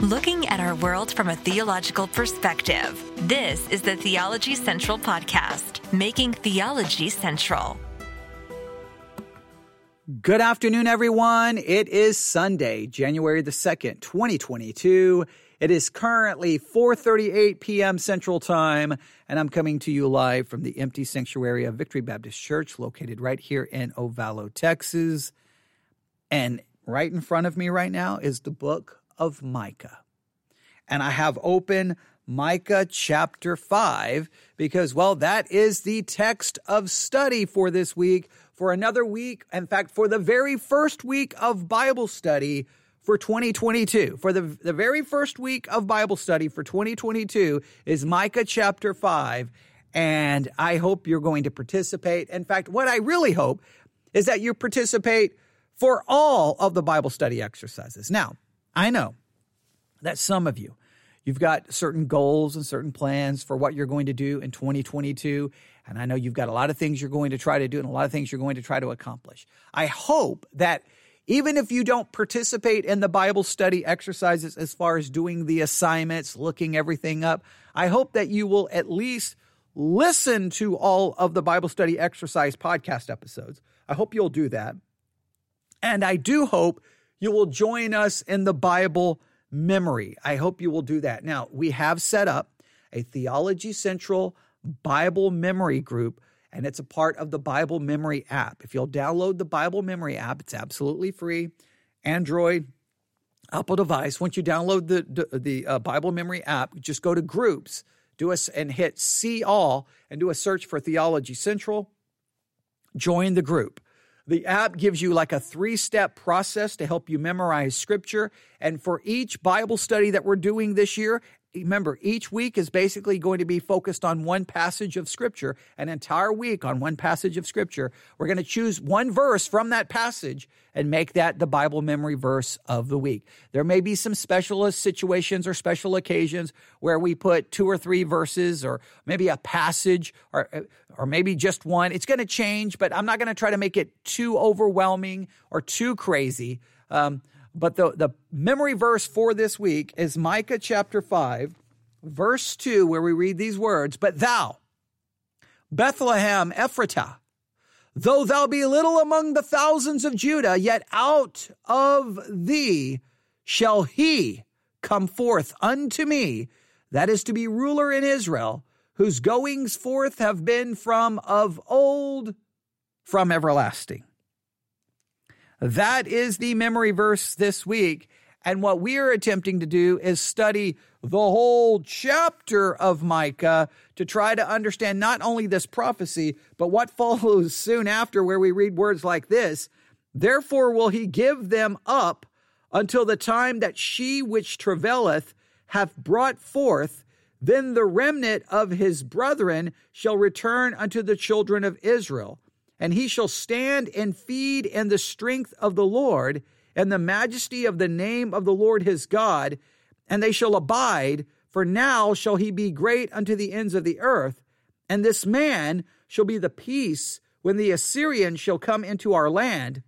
looking at our world from a theological perspective. This is the Theology Central Podcast, making theology central. Good afternoon, everyone. It is Sunday, January the 2nd, 2022. It is currently 4:38 p.m. Central Time, and I'm coming to you live from the empty sanctuary of Victory Baptist Church located right here in Ovalo, Texas. And right in front of me right now is the book of Micah. And I have open Micah chapter 5 because, well, that is the text of study for this week, for another week. In fact, for the very first week of Bible study for 2022. For the, the very first week of Bible study for 2022 is Micah chapter 5. And I hope you're going to participate. In fact, what I really hope is that you participate for all of the Bible study exercises. Now, I know that some of you, you've got certain goals and certain plans for what you're going to do in 2022. And I know you've got a lot of things you're going to try to do and a lot of things you're going to try to accomplish. I hope that even if you don't participate in the Bible study exercises as far as doing the assignments, looking everything up, I hope that you will at least listen to all of the Bible study exercise podcast episodes. I hope you'll do that. And I do hope you will join us in the Bible memory. I hope you will do that. Now, we have set up a Theology Central Bible memory group, and it's a part of the Bible memory app. If you'll download the Bible memory app, it's absolutely free. Android, Apple device. Once you download the the, uh, Bible memory app, just go to groups, do us and hit see all, and do a search for Theology Central. Join the group. The app gives you like a three step process to help you memorize scripture. And for each Bible study that we're doing this year, remember, each week is basically going to be focused on one passage of Scripture, an entire week on one passage of Scripture. We're going to choose one verse from that passage and make that the Bible memory verse of the week. There may be some specialist situations or special occasions where we put two or three verses or maybe a passage or, or maybe just one. It's going to change, but I'm not going to try to make it too overwhelming or too crazy. Um, but the, the memory verse for this week is Micah chapter 5, verse 2, where we read these words But thou, Bethlehem Ephratah, though thou be little among the thousands of Judah, yet out of thee shall he come forth unto me, that is to be ruler in Israel, whose goings forth have been from of old, from everlasting. That is the memory verse this week. And what we are attempting to do is study the whole chapter of Micah to try to understand not only this prophecy, but what follows soon after, where we read words like this Therefore will he give them up until the time that she which travaileth hath brought forth. Then the remnant of his brethren shall return unto the children of Israel and he shall stand and feed in the strength of the Lord and the majesty of the name of the Lord his God, and they shall abide, for now shall he be great unto the ends of the earth. And this man shall be the peace when the Assyrian shall come into our land,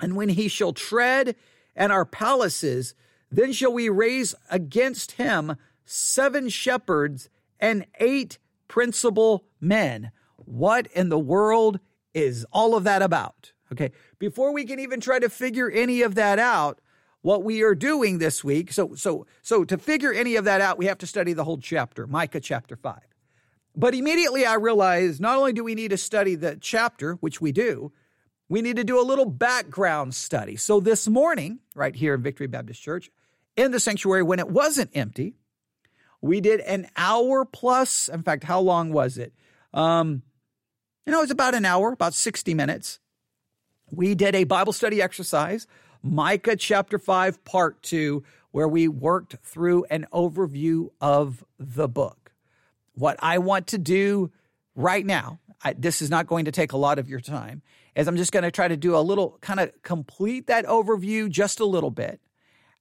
and when he shall tread and our palaces, then shall we raise against him seven shepherds and eight principal men. What in the world is all of that about? Okay. Before we can even try to figure any of that out, what we are doing this week, so so so to figure any of that out, we have to study the whole chapter, Micah chapter 5. But immediately I realized not only do we need to study the chapter, which we do, we need to do a little background study. So this morning, right here in Victory Baptist Church, in the sanctuary when it wasn't empty, we did an hour plus. In fact, how long was it? Um, you know, it was about an hour, about 60 minutes. We did a Bible study exercise, Micah chapter 5, part 2, where we worked through an overview of the book. What I want to do right now, I, this is not going to take a lot of your time, is I'm just going to try to do a little kind of complete that overview just a little bit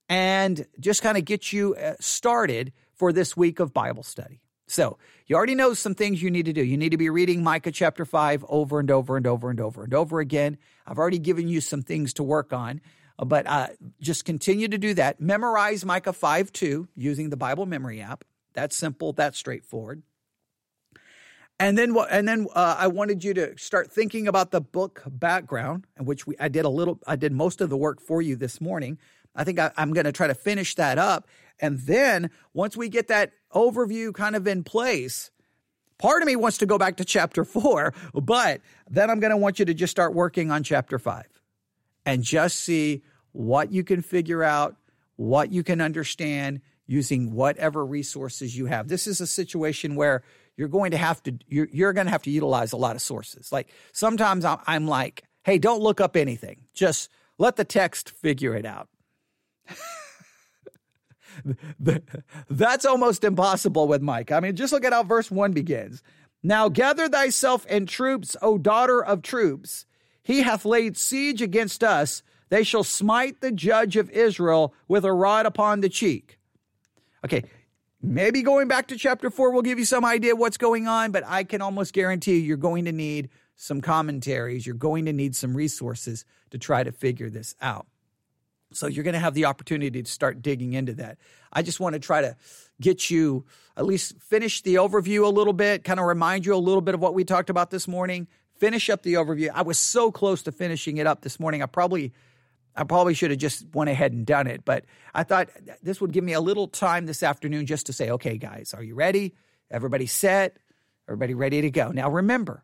and just kind of get you uh, started for this week of Bible study. So you already know some things you need to do. You need to be reading Micah chapter 5 over and over and over and over and over again. I've already given you some things to work on. But uh, just continue to do that. Memorize Micah 5 2 using the Bible memory app. That's simple, that's straightforward. And then, and then uh, I wanted you to start thinking about the book background, which we, I did a little, I did most of the work for you this morning. I think I, I'm going to try to finish that up. And then once we get that overview kind of in place, part of me wants to go back to chapter four, but then I'm going to want you to just start working on chapter five and just see what you can figure out, what you can understand using whatever resources you have. This is a situation where you're going to have to you're, you're going to have to utilize a lot of sources. Like sometimes I'm, I'm like, hey, don't look up anything. Just let the text figure it out. That's almost impossible with Micah. I mean, just look at how verse 1 begins. Now gather thyself and troops, O daughter of troops. He hath laid siege against us. They shall smite the judge of Israel with a rod upon the cheek. Okay, maybe going back to chapter 4 will give you some idea what's going on, but I can almost guarantee you you're going to need some commentaries. You're going to need some resources to try to figure this out. So you're going to have the opportunity to start digging into that. I just want to try to get you at least finish the overview a little bit, kind of remind you a little bit of what we talked about this morning, finish up the overview. I was so close to finishing it up this morning. I probably I probably should have just went ahead and done it, but I thought this would give me a little time this afternoon just to say, "Okay, guys, are you ready? Everybody set? Everybody ready to go?" Now remember,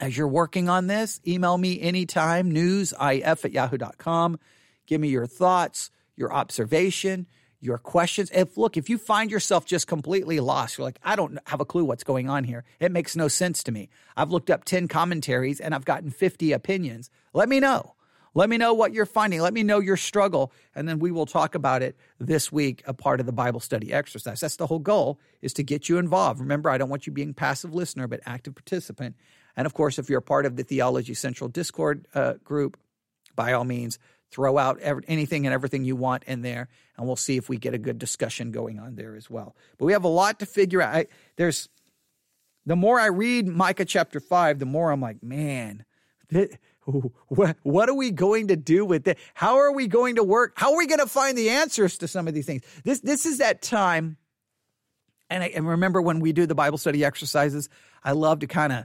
as you're working on this, email me anytime, newsif at yahoo.com. Give me your thoughts, your observation, your questions. If look, if you find yourself just completely lost, you're like, I don't have a clue what's going on here. It makes no sense to me. I've looked up 10 commentaries and I've gotten 50 opinions. Let me know. Let me know what you're finding. Let me know your struggle, and then we will talk about it this week, a part of the Bible study exercise. That's the whole goal is to get you involved. Remember, I don't want you being passive listener, but active participant. And of course, if you're a part of the Theology Central Discord uh, group, by all means, throw out anything and everything you want in there, and we'll see if we get a good discussion going on there as well. But we have a lot to figure out. I, there's the more I read Micah chapter five, the more I'm like, man, what, what are we going to do with it? How are we going to work? How are we going to find the answers to some of these things? This this is that time. And I and remember when we do the Bible study exercises, I love to kind of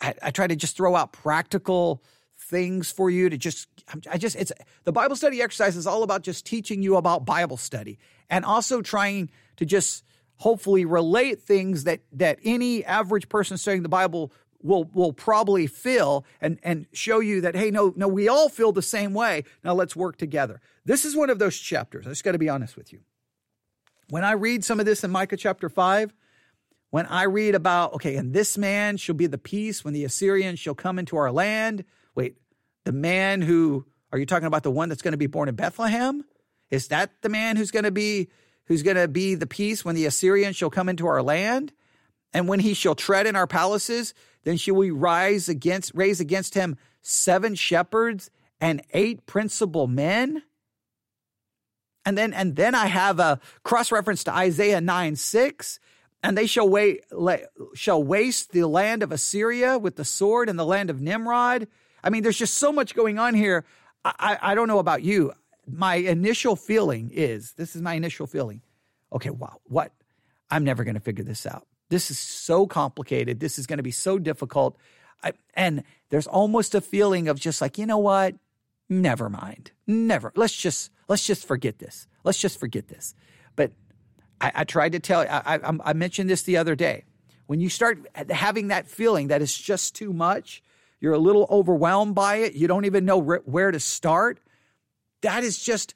I, I try to just throw out practical things for you to just I just it's the Bible study exercise is all about just teaching you about Bible study and also trying to just hopefully relate things that that any average person studying the Bible will will probably feel and and show you that hey no no we all feel the same way. Now let's work together. This is one of those chapters. I just got to be honest with you. When i read some of this in micah chapter 5 when i read about okay and this man shall be the peace when the assyrians shall come into our land. Wait the man who are you talking about the one that's going to be born in bethlehem? Is that the man who's going to be who's going to be the peace when the assyrians shall come into our land? And when he shall tread in our palaces then shall we rise against raise against him seven shepherds and eight principal men? And then and then i have a cross reference to isaiah 9 6 and they shall wait shall waste the land of assyria with the sword and the land of nimrod i mean there's just so much going on here i i don't know about you my initial feeling is this is my initial feeling okay wow what i'm never going to figure this out this is so complicated. This is going to be so difficult. I, and there's almost a feeling of just like, you know what? Never mind. Never. Let's just let's just forget this. Let's just forget this. I, I tried to tell. I, I, I mentioned this the other day. When you start having that feeling that it's just too much, you're a little overwhelmed by it. You don't even know where to start. That is just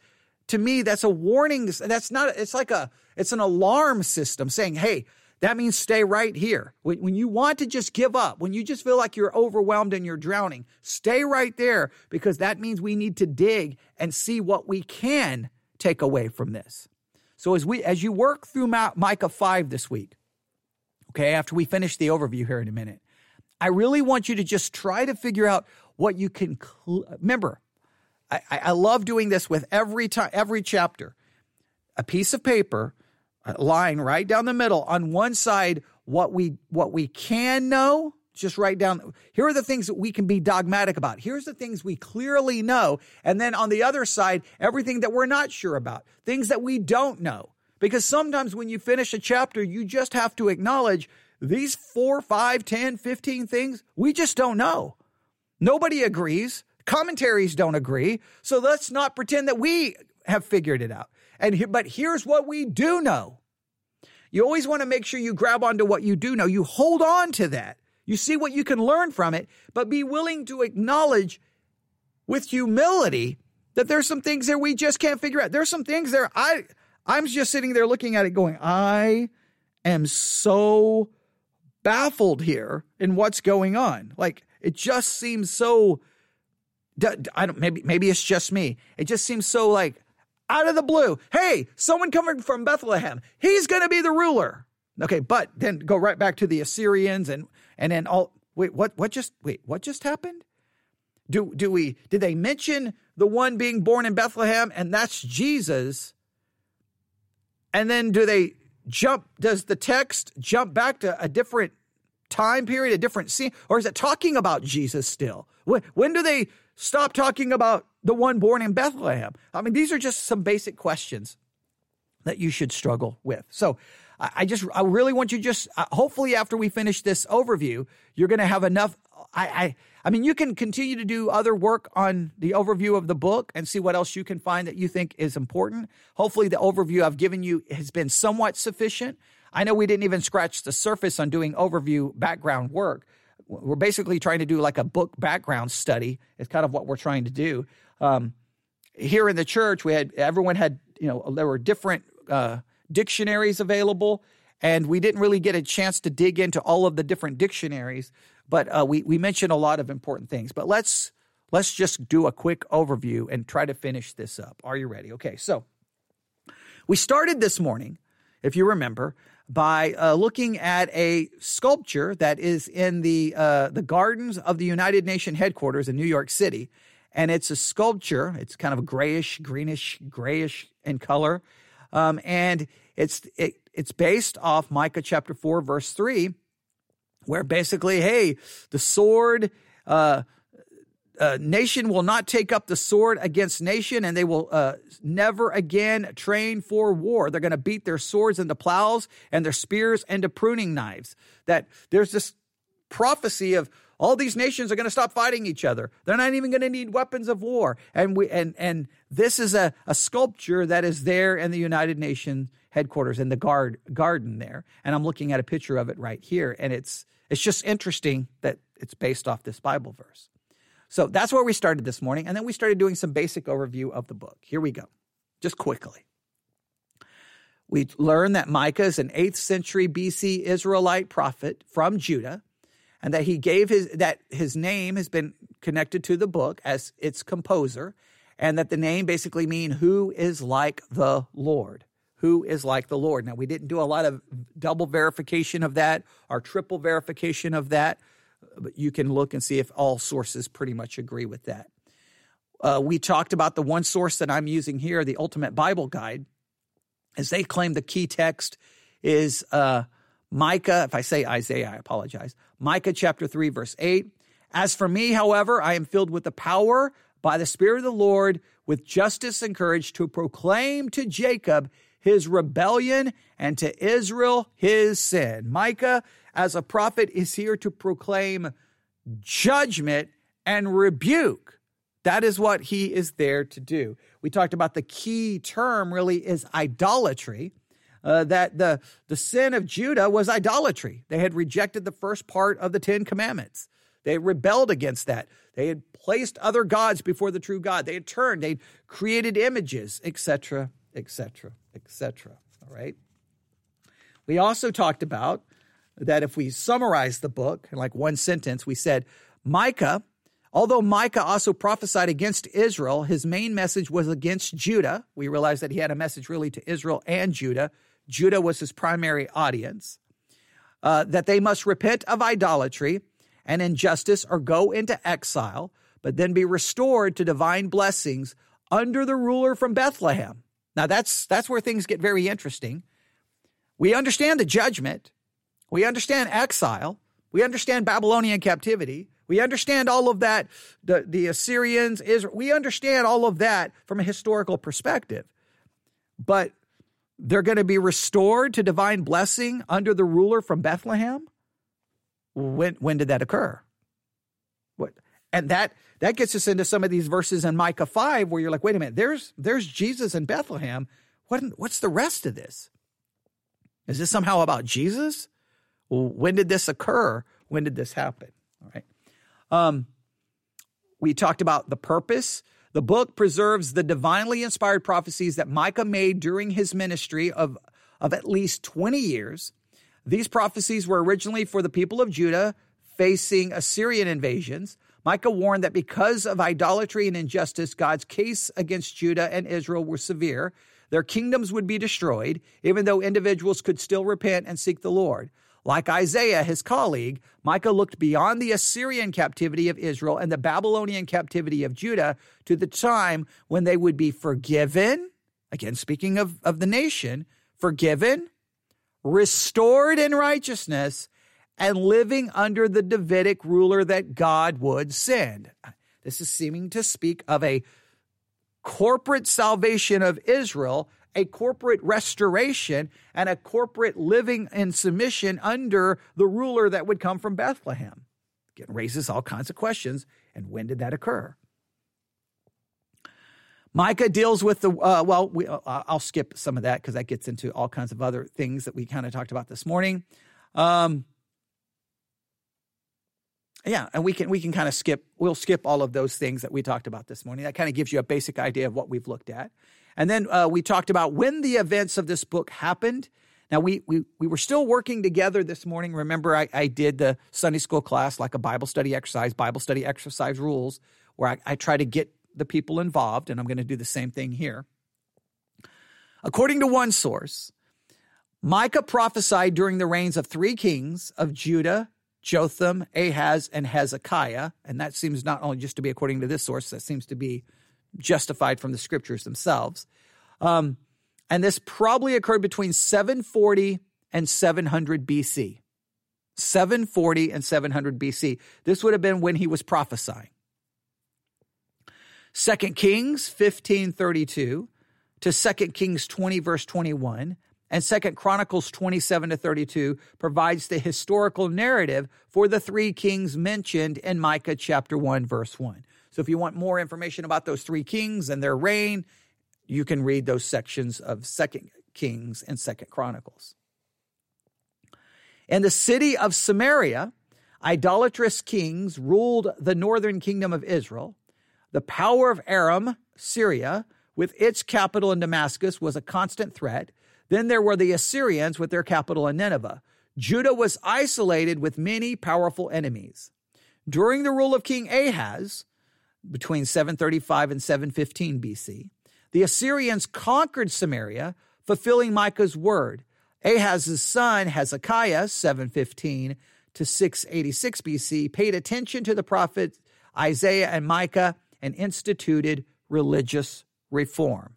to me. That's a warning. That's not. It's like a. It's an alarm system saying, "Hey, that means stay right here. When you want to just give up, when you just feel like you're overwhelmed and you're drowning, stay right there because that means we need to dig and see what we can take away from this. So as we as you work through Micah 5 this week, okay, after we finish the overview here in a minute, I really want you to just try to figure out what you can cl- remember. I, I love doing this with every time every chapter. A piece of paper line right down the middle. On one side, what we what we can know, just write down here are the things that we can be dogmatic about. Here's the things we clearly know. And then on the other side, everything that we're not sure about, things that we don't know. Because sometimes when you finish a chapter, you just have to acknowledge these four, five, ten, fifteen things, we just don't know. Nobody agrees. Commentaries don't agree. So let's not pretend that we have figured it out. And but here's what we do know. You always want to make sure you grab onto what you do know. You hold on to that. You see what you can learn from it, but be willing to acknowledge with humility that there's some things there we just can't figure out. There's some things there I I'm just sitting there looking at it going, I am so baffled here in what's going on. Like it just seems so I don't maybe maybe it's just me. It just seems so like out of the blue. Hey, someone coming from Bethlehem. He's going to be the ruler. Okay, but then go right back to the Assyrians and and then all wait, what what just wait, what just happened? Do do we did they mention the one being born in Bethlehem and that's Jesus? And then do they jump does the text jump back to a different time period, a different scene or is it talking about Jesus still? When, when do they stop talking about the one born in Bethlehem? I mean, these are just some basic questions that you should struggle with. So, I just, I really want you just, uh, hopefully, after we finish this overview, you're going to have enough. I, I, I mean, you can continue to do other work on the overview of the book and see what else you can find that you think is important. Hopefully, the overview I've given you has been somewhat sufficient. I know we didn't even scratch the surface on doing overview background work, we're basically trying to do like a book background study. It's kind of what we're trying to do. Um, here in the church, we had everyone had you know there were different uh, dictionaries available, and we didn't really get a chance to dig into all of the different dictionaries. But uh, we we mentioned a lot of important things. But let's let's just do a quick overview and try to finish this up. Are you ready? Okay, so we started this morning, if you remember, by uh, looking at a sculpture that is in the uh, the gardens of the United Nations headquarters in New York City, and it's a sculpture. It's kind of grayish, greenish, grayish in color, um, and it's it, it's based off Micah chapter four verse three, where basically, hey, the sword. Uh, uh, nation will not take up the sword against nation, and they will uh, never again train for war. They're going to beat their swords into plows and their spears into pruning knives. That there's this prophecy of all these nations are going to stop fighting each other. They're not even going to need weapons of war. And we and and this is a, a sculpture that is there in the United Nations headquarters in the guard garden there. And I'm looking at a picture of it right here, and it's it's just interesting that it's based off this Bible verse. So that's where we started this morning. And then we started doing some basic overview of the book. Here we go, just quickly. We learned that Micah is an 8th century BC Israelite prophet from Judah, and that he gave his that his name has been connected to the book as its composer, and that the name basically mean who is like the Lord. Who is like the Lord. Now we didn't do a lot of double verification of that or triple verification of that but you can look and see if all sources pretty much agree with that. Uh, we talked about the one source that I'm using here, the Ultimate Bible Guide, as they claim the key text is uh, Micah. If I say Isaiah, I apologize. Micah chapter 3, verse 8. As for me, however, I am filled with the power by the Spirit of the Lord with justice and courage to proclaim to Jacob his rebellion and to Israel his sin. Micah as a prophet is here to proclaim judgment and rebuke. That is what he is there to do. We talked about the key term really is idolatry. Uh, that the, the sin of Judah was idolatry. They had rejected the first part of the Ten Commandments. They rebelled against that. They had placed other gods before the true God. They had turned, they created images, etc., etc., etc. All right. We also talked about that if we summarize the book in like one sentence, we said Micah, although Micah also prophesied against Israel, his main message was against Judah. We realized that he had a message really to Israel and Judah. Judah was his primary audience. Uh, that they must repent of idolatry and injustice or go into exile, but then be restored to divine blessings under the ruler from Bethlehem. Now that's that's where things get very interesting. We understand the judgment. We understand exile. We understand Babylonian captivity. We understand all of that, the, the Assyrians, Israel. We understand all of that from a historical perspective. But they're going to be restored to divine blessing under the ruler from Bethlehem? When, when did that occur? And that that gets us into some of these verses in Micah 5 where you're like, wait a minute, there's there's Jesus in Bethlehem. What what's the rest of this? Is this somehow about Jesus? Well, when did this occur? When did this happen? All right. Um, we talked about the purpose. The book preserves the divinely inspired prophecies that Micah made during his ministry of, of at least 20 years. These prophecies were originally for the people of Judah facing Assyrian invasions. Micah warned that because of idolatry and injustice, God's case against Judah and Israel were severe. Their kingdoms would be destroyed, even though individuals could still repent and seek the Lord. Like Isaiah, his colleague, Micah looked beyond the Assyrian captivity of Israel and the Babylonian captivity of Judah to the time when they would be forgiven. Again, speaking of, of the nation, forgiven, restored in righteousness, and living under the Davidic ruler that God would send. This is seeming to speak of a corporate salvation of Israel, a corporate restoration, and a corporate living in submission under the ruler that would come from Bethlehem. It raises all kinds of questions. And when did that occur? Micah deals with the, uh, well, we, uh, I'll skip some of that because that gets into all kinds of other things that we kind of talked about this morning. Um, yeah, and we can we can kind of skip we'll skip all of those things that we talked about this morning. That kind of gives you a basic idea of what we've looked at. And then uh, we talked about when the events of this book happened. Now we we we were still working together this morning. Remember, I, I did the Sunday school class like a Bible study exercise, Bible study exercise rules, where I, I try to get the people involved, and I'm going to do the same thing here. According to one source, Micah prophesied during the reigns of three kings of Judah, Jotham, Ahaz, and Hezekiah. And that seems not only just to be according to this source, that seems to be justified from the scriptures themselves. Um, and this probably occurred between 740 and 700 BC. 740 and 700 BC. This would have been when he was prophesying. Second Kings 1532 to Second Kings 20 verse 21 and Second Chronicles 27 to 32 provides the historical narrative for the three kings mentioned in Micah chapter 1 verse 1. So if you want more information about those three kings and their reign, you can read those sections of Second Kings and Second Chronicles. In the city of Samaria, idolatrous kings ruled the northern kingdom of Israel. The power of Aram, Syria, with its capital in Damascus, was a constant threat. Then there were the Assyrians with their capital in Nineveh. Judah was isolated with many powerful enemies. During the rule of King Ahaz, between 735 and 715 BC, the Assyrians conquered Samaria, fulfilling Micah's word. Ahaz's son Hezekiah, 715 to 686 BC, paid attention to the prophets Isaiah and Micah and instituted religious reform.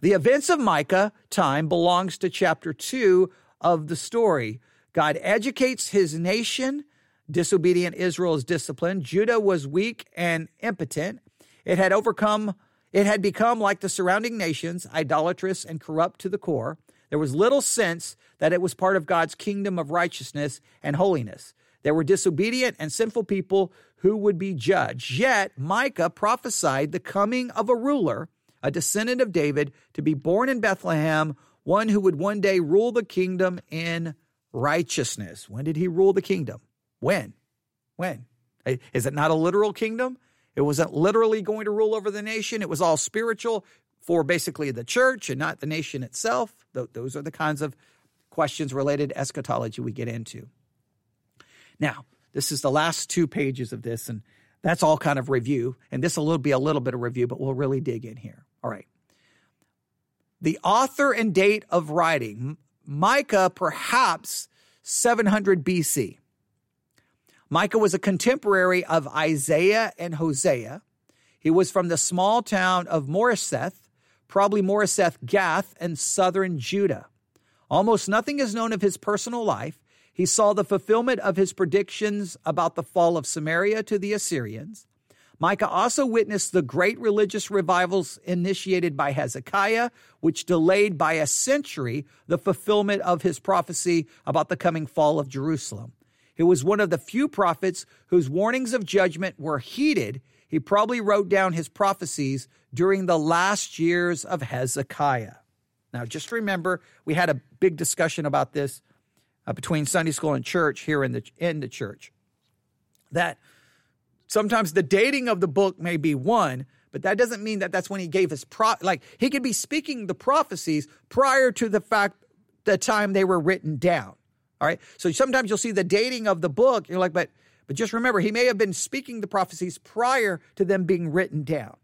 The events of Micah time belongs to chapter 2 of the story. God educates his nation. Disobedient Israel is disciplined. Judah was weak and impotent. It had overcome, it had become like the surrounding nations, idolatrous and corrupt to the core. There was little sense that it was part of God's kingdom of righteousness and holiness. There were disobedient and sinful people who would be judged. Yet Micah prophesied the coming of a ruler a descendant of David, to be born in Bethlehem, one who would one day rule the kingdom in righteousness. When did he rule the kingdom? When? When? Eh, is it not a literal kingdom? It wasn't literally going to rule over the nation. It was all spiritual for basically the church and not the nation itself. Those are the kinds of questions related to eschatology we get into. Now, this is the last two pages of this, and that's all kind of review. And this will be a little bit of review, but we'll really dig in here. All right. The author and date of writing, Micah, perhaps 700 BC. Micah was a contemporary of Isaiah and Hosea. He was from the small town of Moresheth, probably Moresheth Gath in southern Judah. Almost nothing is known of his personal life. He saw the fulfillment of his predictions about the fall of Samaria to the Assyrians. Micah also witnessed the great religious revivals initiated by Hezekiah, which delayed by a century the fulfillment of his prophecy about the coming fall of Jerusalem. He was one of the few prophets whose warnings of judgment were heeded. He probably wrote down his prophecies during the last years of Hezekiah. Now, just remember, we had a big discussion about this uh, between Sunday school and church here in the in the church. That sometimes the dating of the book may be one, but that doesn't mean that that's when he gave his pro. Like he could be speaking the prophecies prior to the fact the time they were written down. All right. So sometimes you'll see the dating of the book. You're like, but but just remember, he may have been speaking the prophecies prior to them being written down.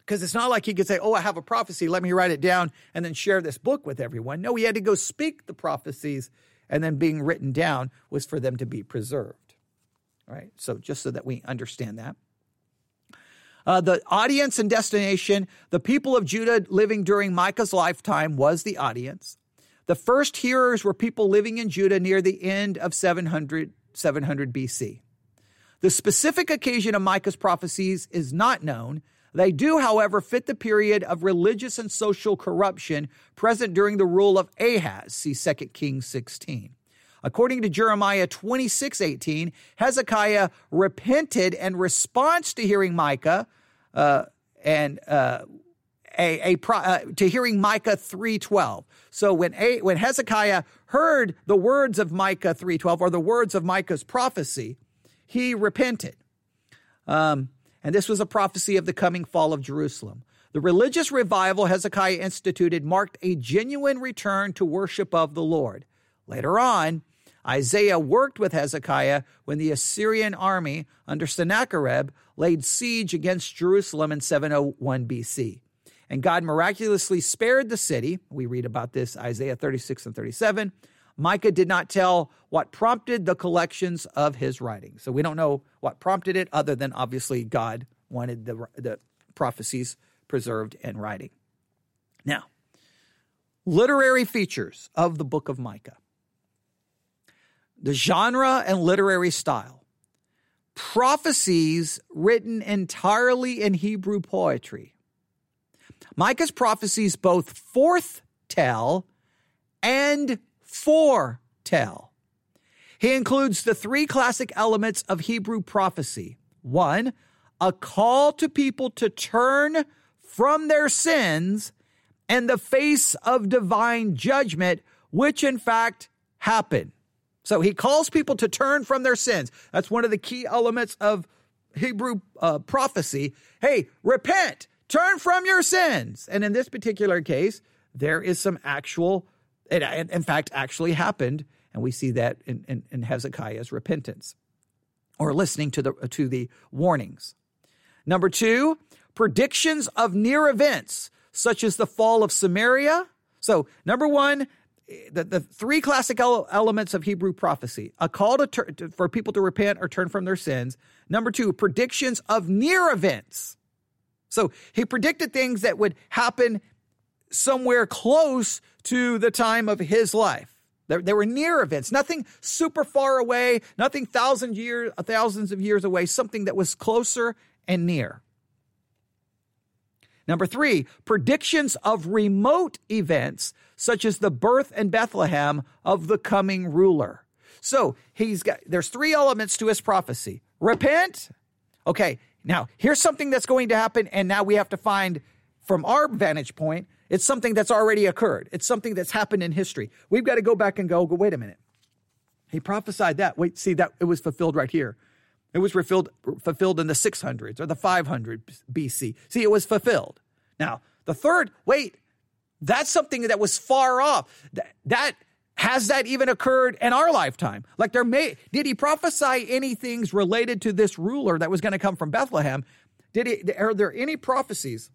Because it's not like he could say, Oh, I have a prophecy, let me write it down and then share this book with everyone. No, he had to go speak the prophecies and then being written down was for them to be preserved. Right, so just so that we understand that. Uh, the audience and destination, the people of Judah living during Micah's lifetime was the audience. The first hearers were people living in Judah near the end of 700, 700 BC. The specific occasion of Micah's prophecies is not known. They do, however, fit the period of religious and social corruption present during the rule of Ahaz. See 2 Kings 16. According to Jeremiah 26 18, Hezekiah repented in response to hearing Micah uh, and uh, a, a uh, to hearing Micah 3:12. So when a, when Hezekiah heard the words of Micah 3:12 or the words of Micah's prophecy, he repented. Um, and this was a prophecy of the coming fall of Jerusalem. The religious revival Hezekiah instituted marked a genuine return to worship of the Lord. Later on, Isaiah worked with Hezekiah when the Assyrian army under Sennacherib laid siege against Jerusalem in 701 BC. And God miraculously spared the city. We read about this Isaiah 36 and 37. Micah did not tell what prompted the collections of his writings. So we don't know what prompted it, other than obviously God wanted the, the prophecies preserved in writing. Now, literary features of the book of Micah the genre and literary style. Prophecies written entirely in Hebrew poetry. Micah's prophecies both forthtell and foretell. He includes the three classic elements of Hebrew prophecy. One, a call to people to turn from their sins and the face of divine judgment, which in fact happened. So he calls people to turn from their sins. That's one of the key elements of Hebrew uh, prophecy. Hey, repent, turn from your sins. And in this particular case, there is some actual it, in fact, actually happened, and we see that in, in, in Hezekiah's repentance or listening to the to the warnings. Number two, predictions of near events such as the fall of Samaria. So, number one, the, the three classic elements of Hebrew prophecy: a call to, tur- to for people to repent or turn from their sins. Number two, predictions of near events. So he predicted things that would happen somewhere close to the time of his life. There were near events, nothing super far away, nothing thousand years, thousands of years away, something that was closer and near. Number three, predictions of remote events, such as the birth in Bethlehem of the coming ruler. So he's got, there's three elements to his prophecy. Repent. Okay. Now here's something that's going to happen. And now we have to find from our vantage point, it's something that's already occurred. It's something that's happened in history. We've got to go back and go, go, wait a minute. He prophesied that. Wait, see that it was fulfilled right here. It was fulfilled fulfilled in the 600s or the 500 BC. See, it was fulfilled. Now, the third, wait, that's something that was far off. That, that has that even occurred in our lifetime? Like there may did he prophesy any things related to this ruler that was going to come from Bethlehem? Did he are there any prophecies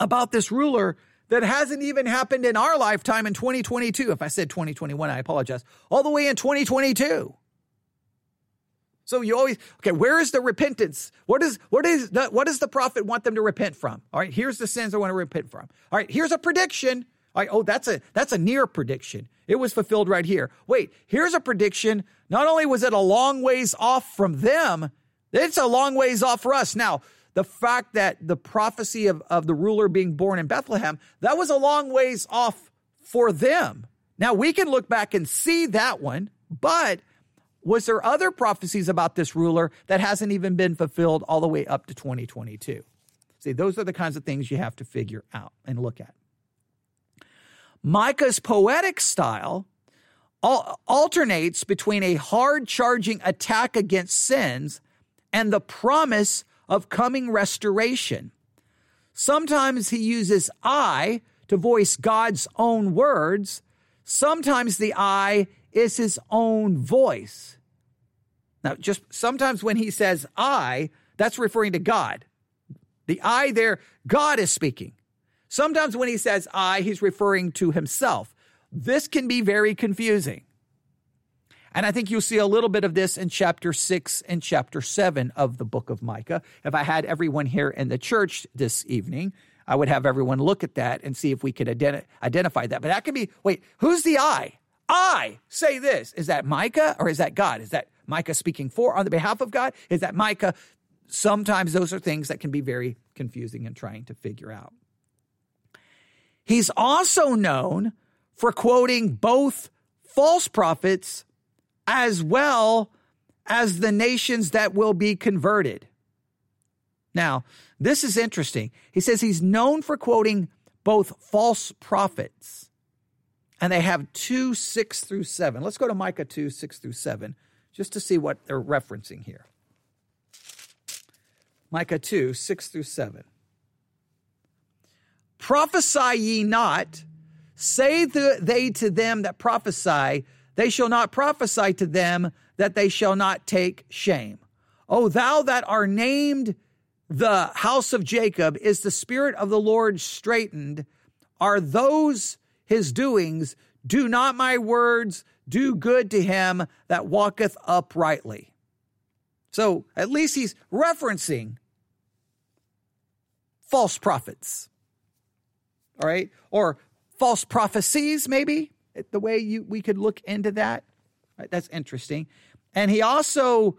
about this ruler that hasn't even happened in our lifetime in 2022. If I said 2021, I apologize. All the way in 2022. So you always okay. Where is the repentance? What is what is the, what does the prophet want them to repent from? All right, here's the sins I want to repent from. All right, here's a prediction. Like, oh, that's a that's a near prediction. It was fulfilled right here. Wait, here's a prediction. Not only was it a long ways off from them, it's a long ways off for us. Now, the fact that the prophecy of, of the ruler being born in Bethlehem, that was a long ways off for them. Now we can look back and see that one, but was there other prophecies about this ruler that hasn't even been fulfilled all the way up to 2022? See, those are the kinds of things you have to figure out and look at. Micah's poetic style alternates between a hard charging attack against sins and the promise of coming restoration. Sometimes he uses I to voice God's own words. Sometimes the I is his own voice. Now, just sometimes when he says I, that's referring to God. The I there, God is speaking. Sometimes when he says I, he's referring to himself. This can be very confusing. And I think you'll see a little bit of this in chapter six and chapter seven of the book of Micah. If I had everyone here in the church this evening, I would have everyone look at that and see if we could identi- identify that. But that could be wait, who's the I? I say this. Is that Micah or is that God? Is that Micah speaking for on the behalf of God? Is that Micah? Sometimes those are things that can be very confusing and trying to figure out. He's also known for quoting both false prophets as well as the nations that will be converted. Now, this is interesting. He says he's known for quoting both false prophets, and they have 2 6 through 7. Let's go to Micah 2 6 through 7 just to see what they're referencing here. Micah 2 6 through 7. Prophesy ye not, say the, they to them that prophesy, they shall not prophesy to them that they shall not take shame. O thou that are named the house of Jacob, is the spirit of the Lord straitened? Are those his doings? Do not my words do good to him that walketh uprightly? So at least he's referencing false prophets. All right. Or false prophecies, maybe the way you, we could look into that. Right, that's interesting. And he also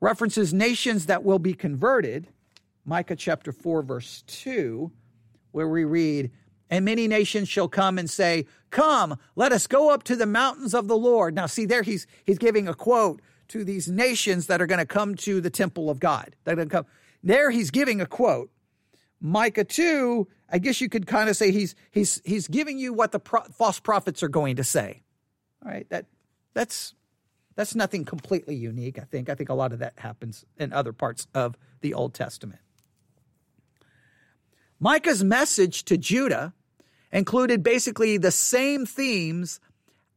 references nations that will be converted. Micah chapter 4, verse 2, where we read, And many nations shall come and say, Come, let us go up to the mountains of the Lord. Now, see, there he's, he's giving a quote to these nations that are going to come to the temple of God. That are going to come. There he's giving a quote. Micah 2, I guess you could kind of say he's he's he's giving you what the pro- false prophets are going to say. All right, that that's that's nothing completely unique, I think. I think a lot of that happens in other parts of the Old Testament. Micah's message to Judah included basically the same themes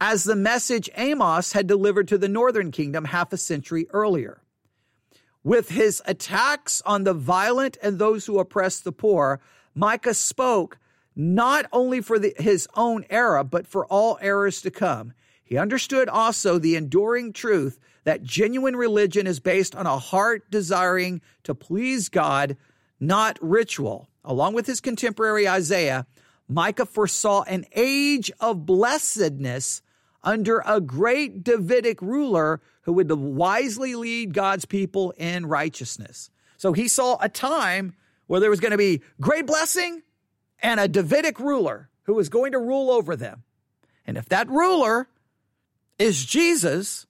as the message Amos had delivered to the northern kingdom half a century earlier. With his attacks on the violent and those who oppress the poor, Micah spoke not only for the, his own era, but for all eras to come. He understood also the enduring truth that genuine religion is based on a heart desiring to please God, not ritual. Along with his contemporary Isaiah, Micah foresaw an age of blessedness under a great Davidic ruler who would wisely lead God's people in righteousness. So he saw a time where there was going to be great blessing and a Davidic ruler who was going to rule over them. And if that ruler is Jesus,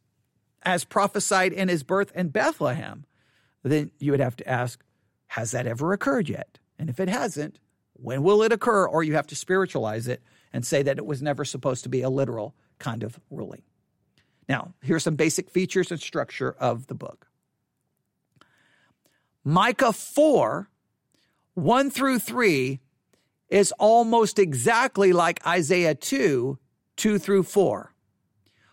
as prophesied in his birth in Bethlehem, then you would have to ask, has that ever occurred yet? And if it hasn't, when will it occur? Or you have to spiritualize it and say that it was never supposed to be a literal kind of ruling. Now, here are some basic features and structure of the book. Micah 4, 1 through 3, is almost exactly like Isaiah 2, 2 through 4,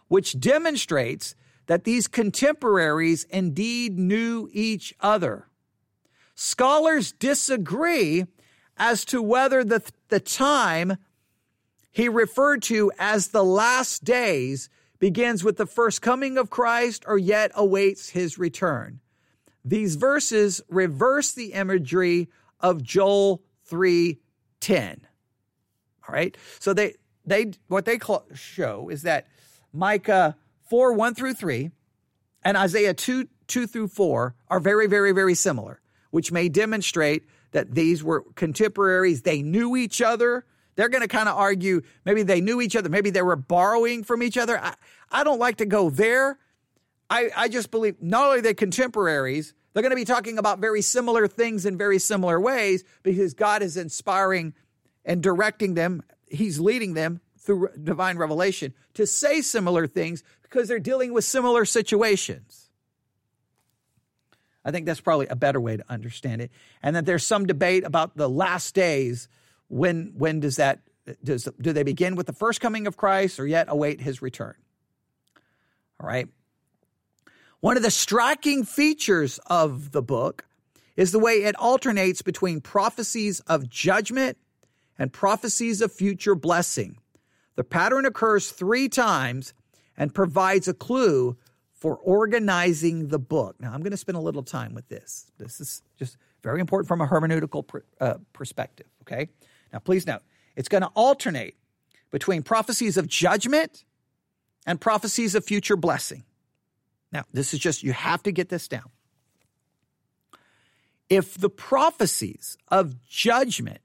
which demonstrates that these contemporaries indeed knew each other. Scholars disagree as to whether the, the time he referred to as the last days begins with the first coming of Christ or yet awaits his return. These verses reverse the imagery of Joel 3:10. All right. So they, they, what they call, show is that Micah 4, 1 through 3 and Isaiah 2, 2 through 4 are very, very, very similar, which may demonstrate that these were contemporaries. They knew each other. They're going to kind of argue maybe they knew each other, maybe they were borrowing from each other. I, I don't like to go there. I, I just believe not only are they contemporaries, they're going to be talking about very similar things in very similar ways because God is inspiring and directing them. He's leading them through divine revelation to say similar things because they're dealing with similar situations. I think that's probably a better way to understand it. And that there's some debate about the last days. When when does that does do they begin with the first coming of Christ or yet await his return? All right. One of the striking features of the book is the way it alternates between prophecies of judgment and prophecies of future blessing. The pattern occurs three times and provides a clue for organizing the book. Now, I'm going to spend a little time with this. This is just very important from a hermeneutical pr- uh, perspective, okay? Now, please note, it's going to alternate between prophecies of judgment and prophecies of future blessing. Now, this is just, you have to get this down. If the prophecies of judgment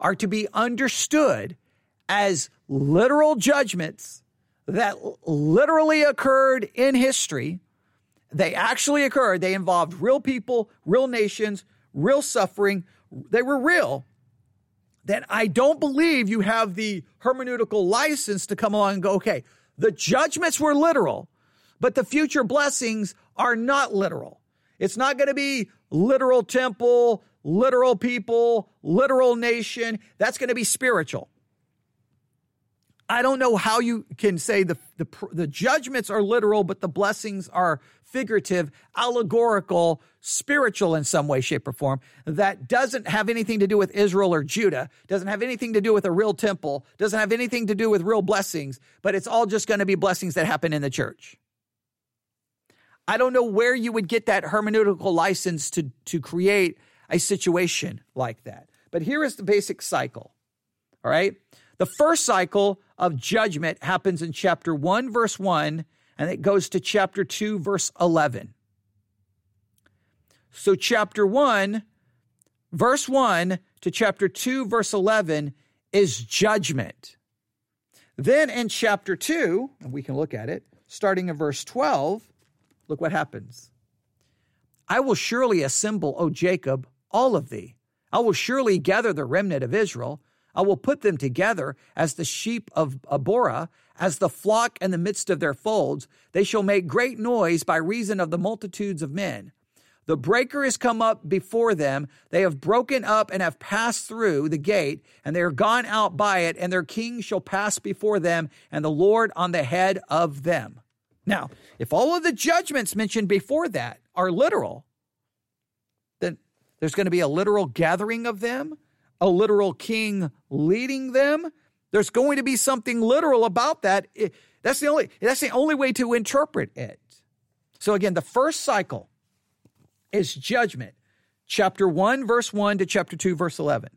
are to be understood as literal judgments that literally occurred in history. They actually occurred. They involved real people, real nations, real suffering. They were real. Then I don't believe you have the hermeneutical license to come along and go, okay, the judgments were literal, but the future blessings are not literal. It's not going to be literal temple, literal people, literal nation. That's going to be spiritual. I don't know how you can say the, the, the judgments are literal, but the blessings are figurative, allegorical, spiritual in some way, shape, or form. That doesn't have anything to do with Israel or Judah, doesn't have anything to do with a real temple, doesn't have anything to do with real blessings, but it's all just going to be blessings that happen in the church. I don't know where you would get that hermeneutical license to, to create a situation like that. But here is the basic cycle. All right. The first cycle of judgment happens in chapter 1, verse 1, and it goes to chapter 2, verse 11. So, chapter 1, verse 1 to chapter 2, verse 11 is judgment. Then in chapter 2, and we can look at it, starting in verse 12, look what happens. I will surely assemble, O Jacob, all of thee. I will surely gather the remnant of Israel. I will put them together as the sheep of Bozrah, as the flock in the midst of their folds. They shall make great noise by reason of the multitudes of men. The breaker is come up before them. They have broken up and have passed through the gate, and they are gone out by it, and their king shall pass before them, and the Lord on the head of them. Now, if all of the judgments mentioned before that are literal, then there's going to be a literal gathering of them a literal king leading them. There's going to be something literal about that. That's the only that's the only way to interpret it. So again, the first cycle is judgment. Chapter 1 verse 1 to chapter 2 verse 11.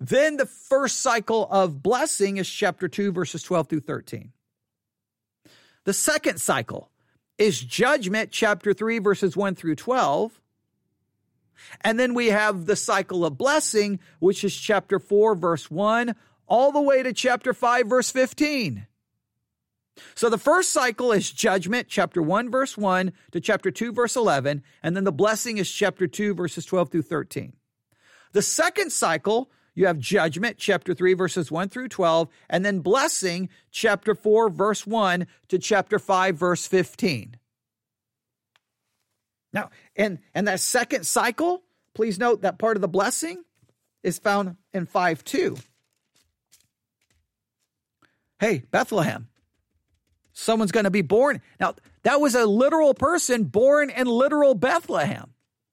Then the first cycle of blessing is chapter 2 verses 12 through 13. The second cycle is judgment chapter 3 verses 1 through 12. And then we have the cycle of blessing, which is chapter 4, verse 1, all the way to chapter 5, verse 15. So the first cycle is judgment, chapter 1, verse 1 to chapter 2, verse 11. And then the blessing is chapter 2, verses 12 through 13. The second cycle, you have judgment, chapter 3, verses 1 through 12, and then blessing, chapter 4, verse 1 to chapter 5, verse 15. Now, and, and that second cycle, please note that part of the blessing is found in 5 2. Hey, Bethlehem, someone's going to be born. Now, that was a literal person born in literal Bethlehem.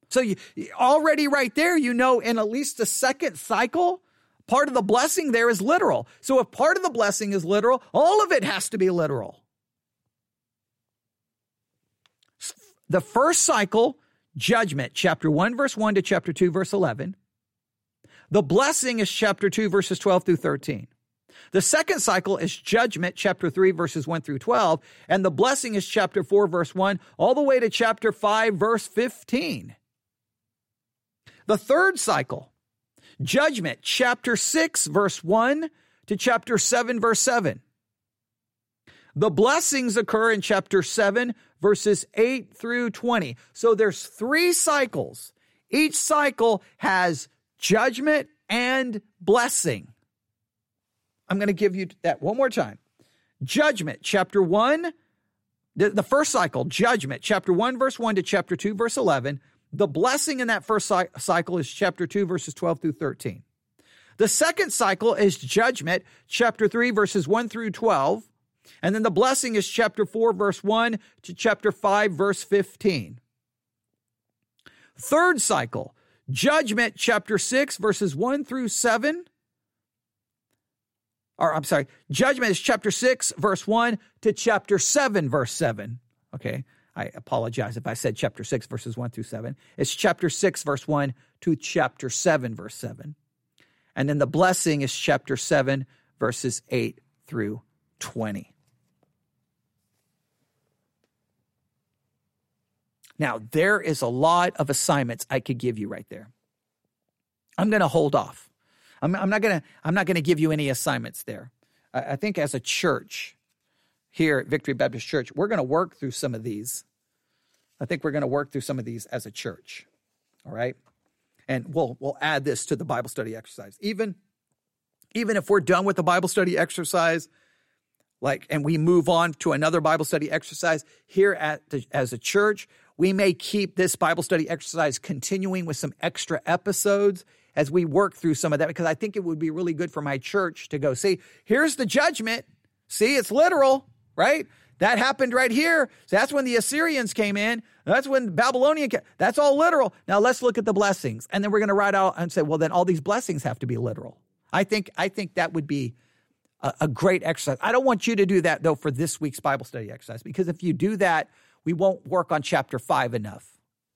So you already right there, you know, in at least the second cycle, part of the blessing there is literal. So if part of the blessing is literal, all of it has to be literal. The first cycle, judgment, chapter 1, verse 1 to chapter 2, verse 11. The blessing is chapter 2, verses 12 through 13. The second cycle is judgment, chapter 3, verses 1 through 12. And the blessing is chapter 4, verse 1, all the way to chapter 5, verse 15. The third cycle, judgment, chapter 6, verse 1 to chapter 7, verse 7. The blessings occur in chapter 7, verses 8 through 20. So there's three cycles. Each cycle has judgment and blessing. I'm going to give you that one more time. Judgment, chapter 1, the, the first cycle, judgment, chapter 1, verse 1 to chapter 2, verse 11. The blessing in that first cycle is chapter 2, verses 12 through 13. The second cycle is judgment, chapter 3, verses 1 through 12. And then the blessing is chapter 4, verse 1 to chapter 5, verse 15. Third cycle, judgment, chapter 6, verses 1 through 7. Or I'm sorry, judgment is chapter 6, verse 1 to chapter 7, verse 7. Okay. I apologize if I said chapter 6, verses 1 through 7. It's chapter 6, verse 1 to chapter 7, verse 7. And then the blessing is chapter 7, verses 8 through 20. Now, there is a lot of assignments I could give you right there. I'm going to hold off. I'm, I'm not going to. I'm not going to give you any assignments there. I, I think as a church here at Victory Baptist Church, we're going to work through some of these. I think we're going to work through some of these as a church. All right, and we'll we'll add this to the Bible study exercise. Even even if we're done with the Bible study exercise, like and we move on to another Bible study exercise here at the, as a church, we may keep this Bible study exercise continuing with some extra episodes as we work through some of that because I think it would be really good for my church to go, see, here's the judgment. See, it's literal, right? That happened right here. So that's when the Assyrians came in. That's when Babylonian came. That's all literal. Now let's look at the blessings. And then we're going to write out and say, well, then all these blessings have to be literal. I think I think that would be a, a great exercise. I don't want you to do that though for this week's Bible study exercise because if you do that, we won't work on chapter 5 enough.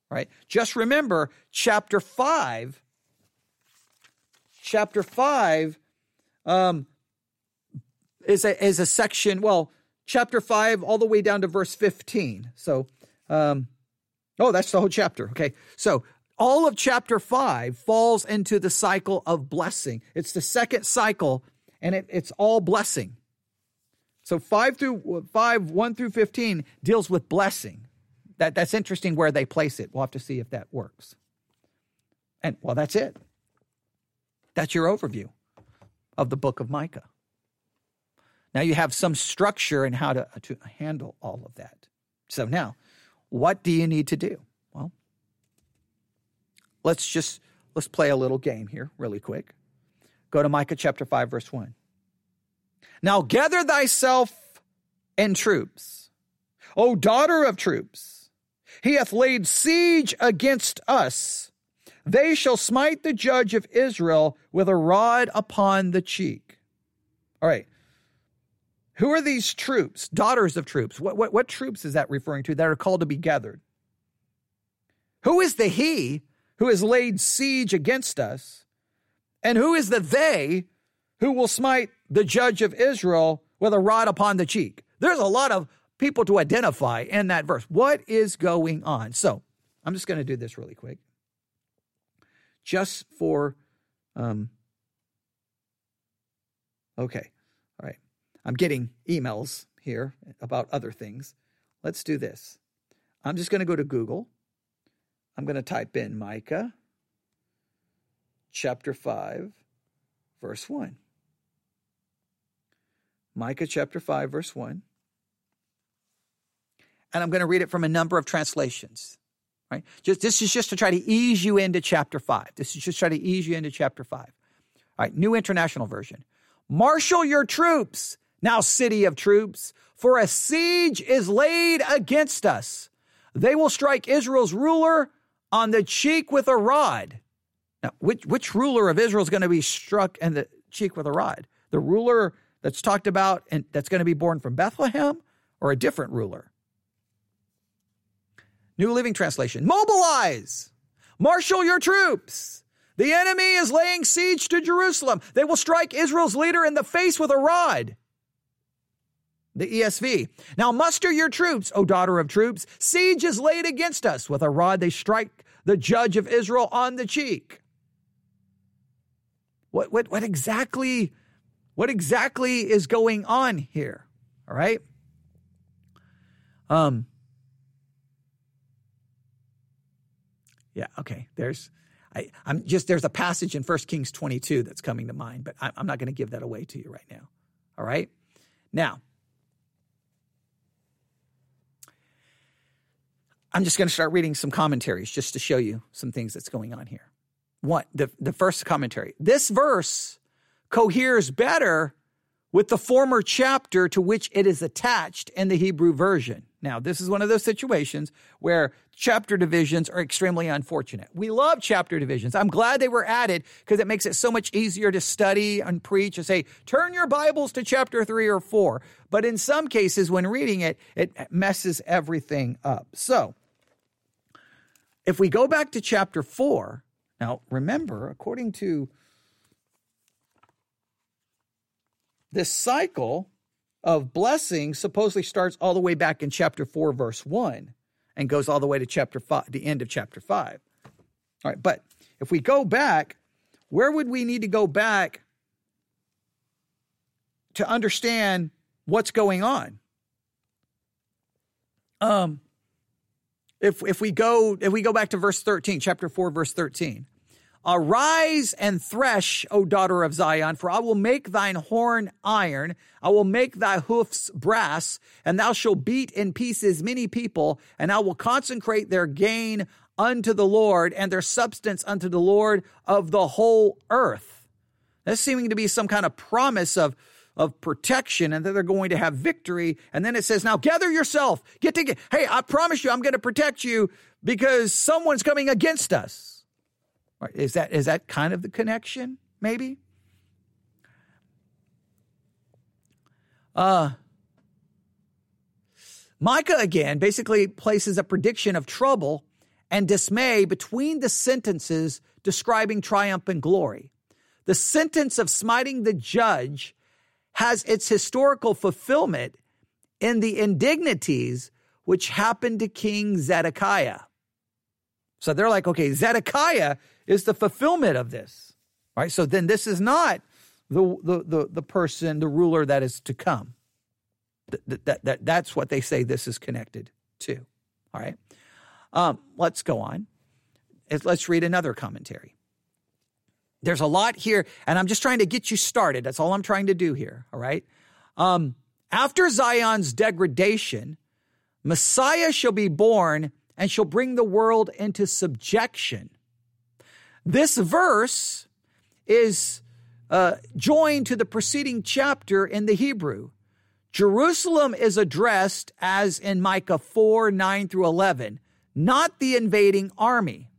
Right? Just remember chapter 5 chapter 5 um, is, a, is a section, well, chapter 5 all the way down to verse 15. So, um, oh, that's the whole chapter. Okay. So, all of chapter 5 falls into the cycle of blessing. It's the second cycle, and it, it's all blessing. So 5 through 5, 1 through 15 deals with blessing. That, that's interesting where they place it. We'll have to see if that works. And well, that's it. That's your overview of the book of Micah. Now you have some structure in how to, to handle all of that. So now, what do you need to do? Well, let's just let's play a little game here really quick. Go to Micah chapter 5 verse 1. Now gather thyself and troops, O daughter of troops. He hath laid siege against us they shall smite the judge of Israel with a rod upon the cheek. All right. Who are these troops, daughters of troops? What, what, what troops is that referring to that are called to be gathered? Who is the he who has laid siege against us? And who is the they who will smite the judge of Israel with a rod upon the cheek? There's a lot of people to identify in that verse. What is going on? So I'm just going to do this really quick just for um okay all right i'm getting emails here about other things let's do this i'm just going to go to google i'm going to type in micah chapter 5 verse 1 micah chapter 5 verse 1 and i'm going to read it from a number of translations right? Just this is just to try to ease you into chapter five. This is just to try to ease you into chapter five. All right, New International Version. Marshal your troops, now city of troops, for a siege is laid against us. They will strike Israel's ruler on the cheek with a rod. Now, which, which ruler of Israel is going to be struck in the cheek with a rod? The ruler that's talked about and that's going to be born from Bethlehem or a different ruler? New Living Translation. Mobilize! Marshal your troops! The enemy is laying siege to Jerusalem. They will strike Israel's leader in the face with a rod. The ESV. Now muster your troops, O daughter of troops. Siege is laid against us. With a rod they strike the judge of Israel on the cheek. What, what, what exactly, what exactly is going on here? All right. Um, yeah, okay. There's I, am just there's a passage in 1 Kings 22 that's coming to mind, but I'm not going to give that away to you right now. All right. Now, I'm just going to start reading some commentaries just to show you some things that's going on here. One, the, the first commentary. This verse coheres better with the former chapter to which it is attached in the Hebrew version. Now, this is one of those situations where chapter divisions are extremely unfortunate. We love chapter divisions. I'm glad they were added because it makes it so much easier to study and preach and say, turn your Bibles to chapter three or four. But in some cases, when reading it, it messes everything up. So, if we go back to chapter four, now remember, according to this cycle of blessing supposedly starts all the way back in chapter 4 verse 1 and goes all the way to chapter 5 the end of chapter 5 all right but if we go back where would we need to go back to understand what's going on? Um if if we go if we go back to verse 13 chapter 4 verse 13 Arise and thresh, O daughter of Zion, for I will make thine horn iron, I will make thy hoofs brass, and thou shalt beat in pieces many people, and I will consecrate their gain unto the Lord, and their substance unto the Lord of the whole earth. That's seeming to be some kind of promise of, of protection and that they're going to have victory. And then it says, now gather yourself, get together. Hey, I promise you, I'm going to protect you because someone's coming against us. Is that is that kind of the connection? Maybe. Uh, Micah again basically places a prediction of trouble and dismay between the sentences describing triumph and glory. The sentence of smiting the judge has its historical fulfillment in the indignities which happened to King Zedekiah. So they're like, okay, Zedekiah is the fulfillment of this. Right? So then this is not the the the, the person, the ruler that is to come. That, that, that, that's what they say this is connected to. All right. Um, let's go on. Let's read another commentary. There's a lot here, and I'm just trying to get you started. That's all I'm trying to do here. All right. Um, after Zion's degradation, Messiah shall be born and shall bring the world into subjection. This verse is uh, joined to the preceding chapter in the Hebrew. Jerusalem is addressed as in Micah 4 9 through 11, not the invading army.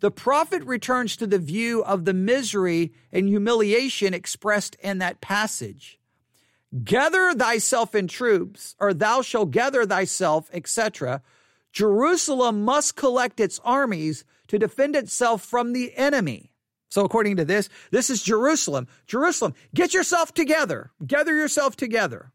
The prophet returns to the view of the misery and humiliation expressed in that passage. Gather thyself in troops, or thou shalt gather thyself, etc. Jerusalem must collect its armies to defend itself from the enemy. So, according to this, this is Jerusalem. Jerusalem, get yourself together, gather yourself together.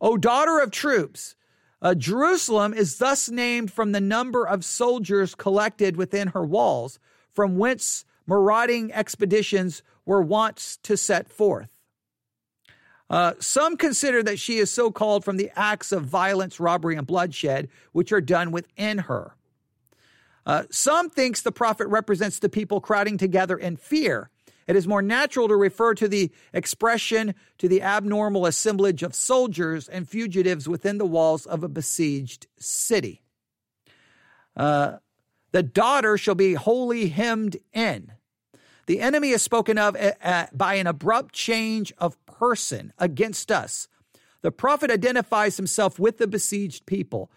O daughter of troops, uh, Jerusalem is thus named from the number of soldiers collected within her walls, from whence marauding expeditions were wont to set forth. Uh, some consider that she is so called from the acts of violence, robbery, and bloodshed which are done within her. Uh, some thinks the prophet represents the people crowding together in fear. It is more natural to refer to the expression to the abnormal assemblage of soldiers and fugitives within the walls of a besieged city. Uh, the daughter shall be wholly hemmed in. The enemy is spoken of uh, uh by an abrupt change of person against us. The prophet identifies himself with the besieged people.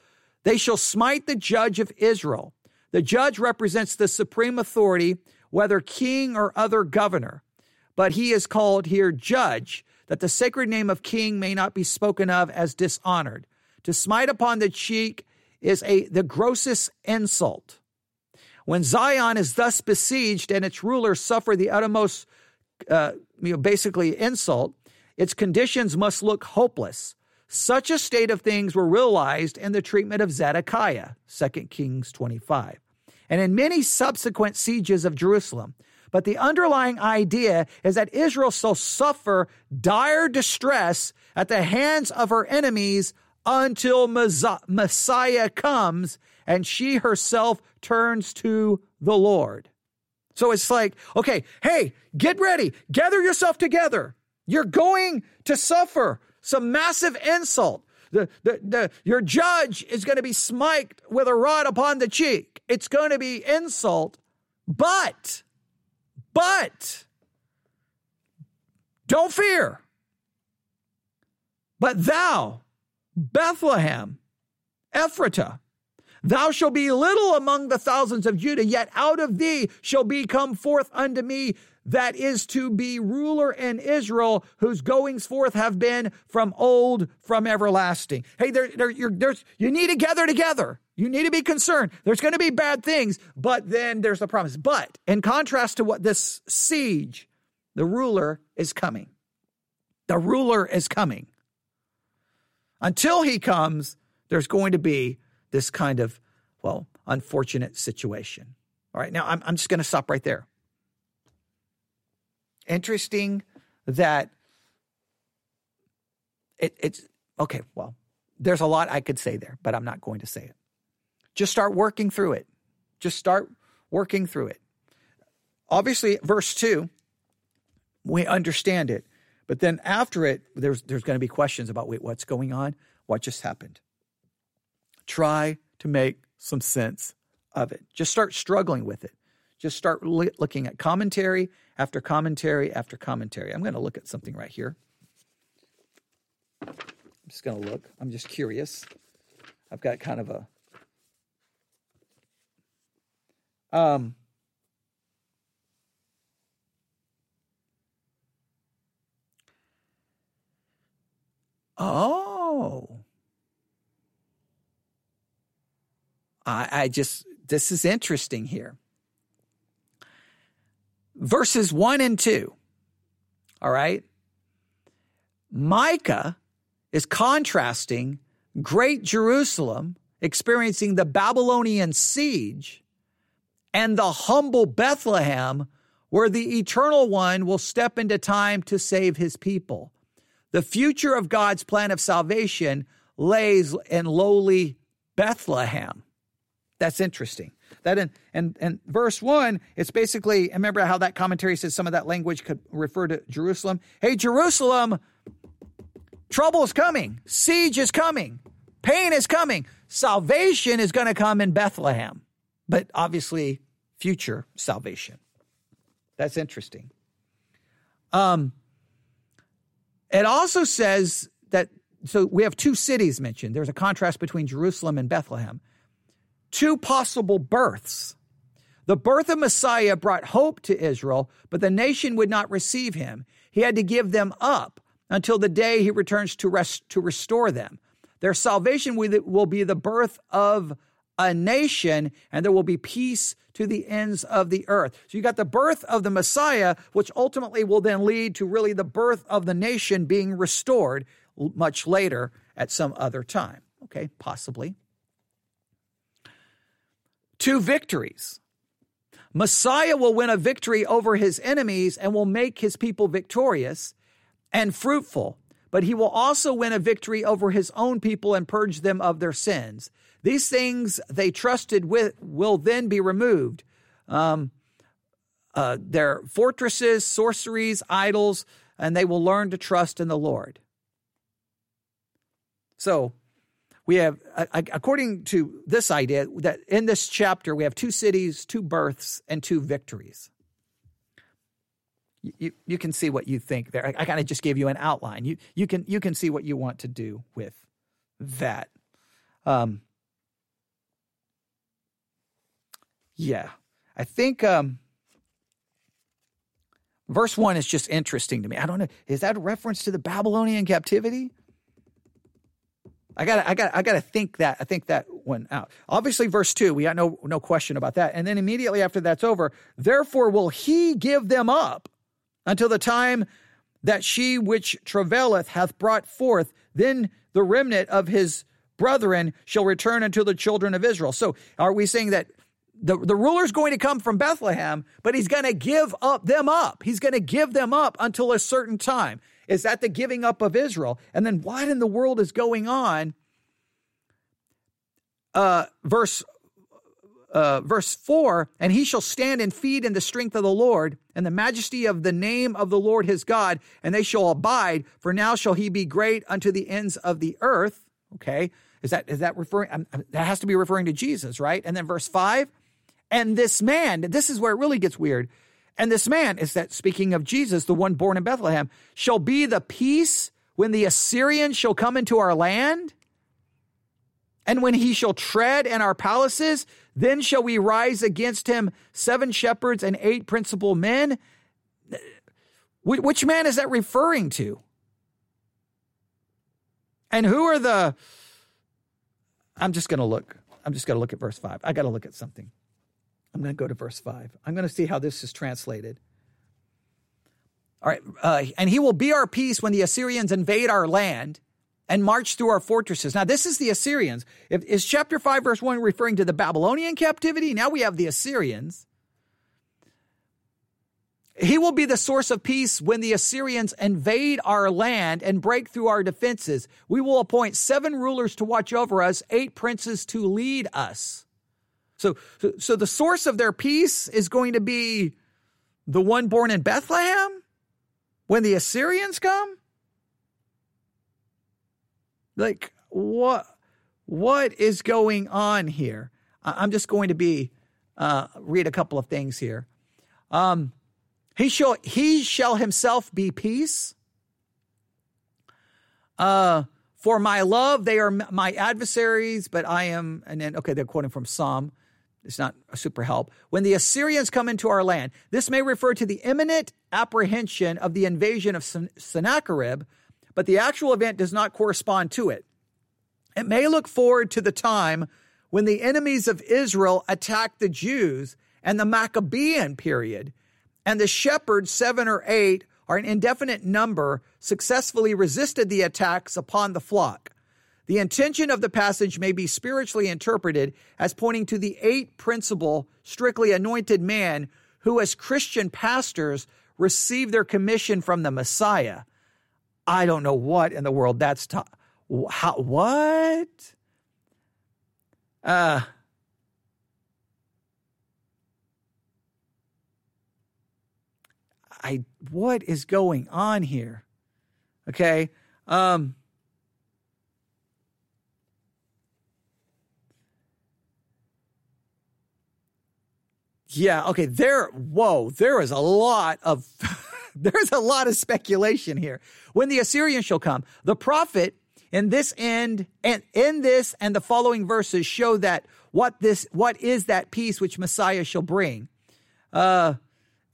They shall smite the judge of Israel. The judge represents the supreme authority, whether king or other governor, but he is called here judge, that the sacred name of king may not be spoken of as dishonored. To smite upon the cheek is a the grossest insult. When Zion is thus besieged and its rulers suffer the uttermost, uh, you know, basically insult, its conditions must look hopeless. Such a state of things were realized in the treatment of Zedekiah, 2 Kings 25, and in many subsequent sieges of Jerusalem. But the underlying idea is that Israel shall suffer dire distress at the hands of her enemies until Messiah comes and she herself turns to the Lord. So it's like, okay, hey, get ready, gather yourself together. You're going to suffer some massive insult. The, the, the, your judge is going to be smiked with a rod upon the cheek. It's going to be insult, but, but, don't fear. But thou, Bethlehem, Ephratah, Thou shalt be little among the thousands of Judah, yet out of thee shall be come forth unto me that is to be ruler in Israel, whose goings forth have been from old, from everlasting. Hey, there, there, there's, you need to gather together. You need to be concerned. There's going to be bad things, but then there's the promise. But in contrast to what this siege, the ruler is coming. The ruler is coming. Until he comes, there's going to be this kind of, well, unfortunate situation. All right, now I'm, I'm just going to stop right there. Interesting that it, it's okay. Well, there's a lot I could say there, but I'm not going to say it. Just start working through it. Just start working through it. Obviously, verse 2, we understand it. But then after it, there's, there's going to be questions about wait, what's going on? What just happened? try to make some sense of it. Just start struggling with it. Just start li- looking at commentary after commentary after commentary. I'm going to look at something right here. I'm just going to look. I'm just curious. I've got kind of a um Oh. I, I just, this is interesting here. Verses one and two. All right. Micah is contrasting great Jerusalem experiencing the Babylonian siege and the humble Bethlehem where the eternal one will step into time to save his people. The future of God's plan of salvation lays in lowly Bethlehem. That's interesting. That in and and verse one, it's basically remember how that commentary says some of that language could refer to Jerusalem. Hey, Jerusalem, trouble is coming, siege is coming, pain is coming, salvation is going to come in Bethlehem, but obviously future salvation. That's interesting. Um, it also says that so we have two cities mentioned. There's a contrast between Jerusalem and Bethlehem two possible births. The birth of Messiah brought hope to Israel, but the nation would not receive him. He had to give them up until the day he returns to, rest, to restore them. Their salvation will be the birth of a nation, and there will be peace to the ends of the earth. So you got the birth of the Messiah, which ultimately will then lead to really the birth of the nation being restored much later at some other time. Okay, possibly two victories. Messiah will win a victory over his enemies and will make his people victorious and fruitful, but he will also win a victory over his own people and purge them of their sins. These things they trusted with will then be removed. Um, uh, their fortresses, sorceries, idols, and they will learn to trust in the Lord. So, we have, according to this idea, that in this chapter we have two cities, two births, and two victories. You, you can see what you think there. I, I kind of just gave you an outline. You, you, can, you can see what you want to do with that. Um, yeah, I think um, verse one is just interesting to me. I don't know. Is that a reference to the Babylonian captivity? I got I got I got to think that I think that one out. Obviously verse 2, we got no no question about that. And then immediately after that's over, therefore will he give them up until the time that she which travaileth hath brought forth, then the remnant of his brethren shall return unto the children of Israel. So are we saying that the, the ruler's going to come from Bethlehem, but he's going to give up them up. He's going to give them up until a certain time. Is that the giving up of Israel? And then what in the world is going on? Uh, verse uh, verse 4 and he shall stand and feed in the strength of the lord and the majesty of the name of the lord his god and they shall abide for now shall he be great unto the ends of the earth okay is that is that referring um, that has to be referring to jesus right and then verse 5 and this man, this is where it really gets weird. And this man is that speaking of Jesus, the one born in Bethlehem, shall be the peace when the Assyrians shall come into our land. And when he shall tread in our palaces, then shall we rise against him seven shepherds and eight principal men. Which man is that referring to? And who are the. I'm just going to look. I'm just going to look at verse 5. I got to look at something. I'm going to go to verse 5. I'm going to see how this is translated. All right. Uh, and he will be our peace when the Assyrians invade our land and march through our fortresses. Now, this is the Assyrians. If, is chapter 5, verse 1 referring to the Babylonian captivity? Now we have the Assyrians. He will be the source of peace when the Assyrians invade our land and break through our defenses. We will appoint seven rulers to watch over us, eight princes to lead us. So, so, the source of their peace is going to be the one born in Bethlehem when the Assyrians come? Like, what, what is going on here? I'm just going to be, uh, read a couple of things here. Um, he shall, he shall himself be peace. Uh, for my love, they are my adversaries, but I am, and then, okay, they're quoting from Psalm it's not a super help. When the Assyrians come into our land, this may refer to the imminent apprehension of the invasion of Sennacherib, but the actual event does not correspond to it. It may look forward to the time when the enemies of Israel attacked the Jews and the Maccabean period, and the shepherds, seven or eight, or an indefinite number, successfully resisted the attacks upon the flock. The intention of the passage may be spiritually interpreted as pointing to the eight principal, strictly anointed man who, as Christian pastors, receive their commission from the Messiah. I don't know what in the world that's ta- how what? Uh I what is going on here? Okay. Um Yeah, okay, there whoa, there is a lot of there's a lot of speculation here. When the Assyrians shall come, the prophet in this end and in this and the following verses show that what this what is that peace which Messiah shall bring. Uh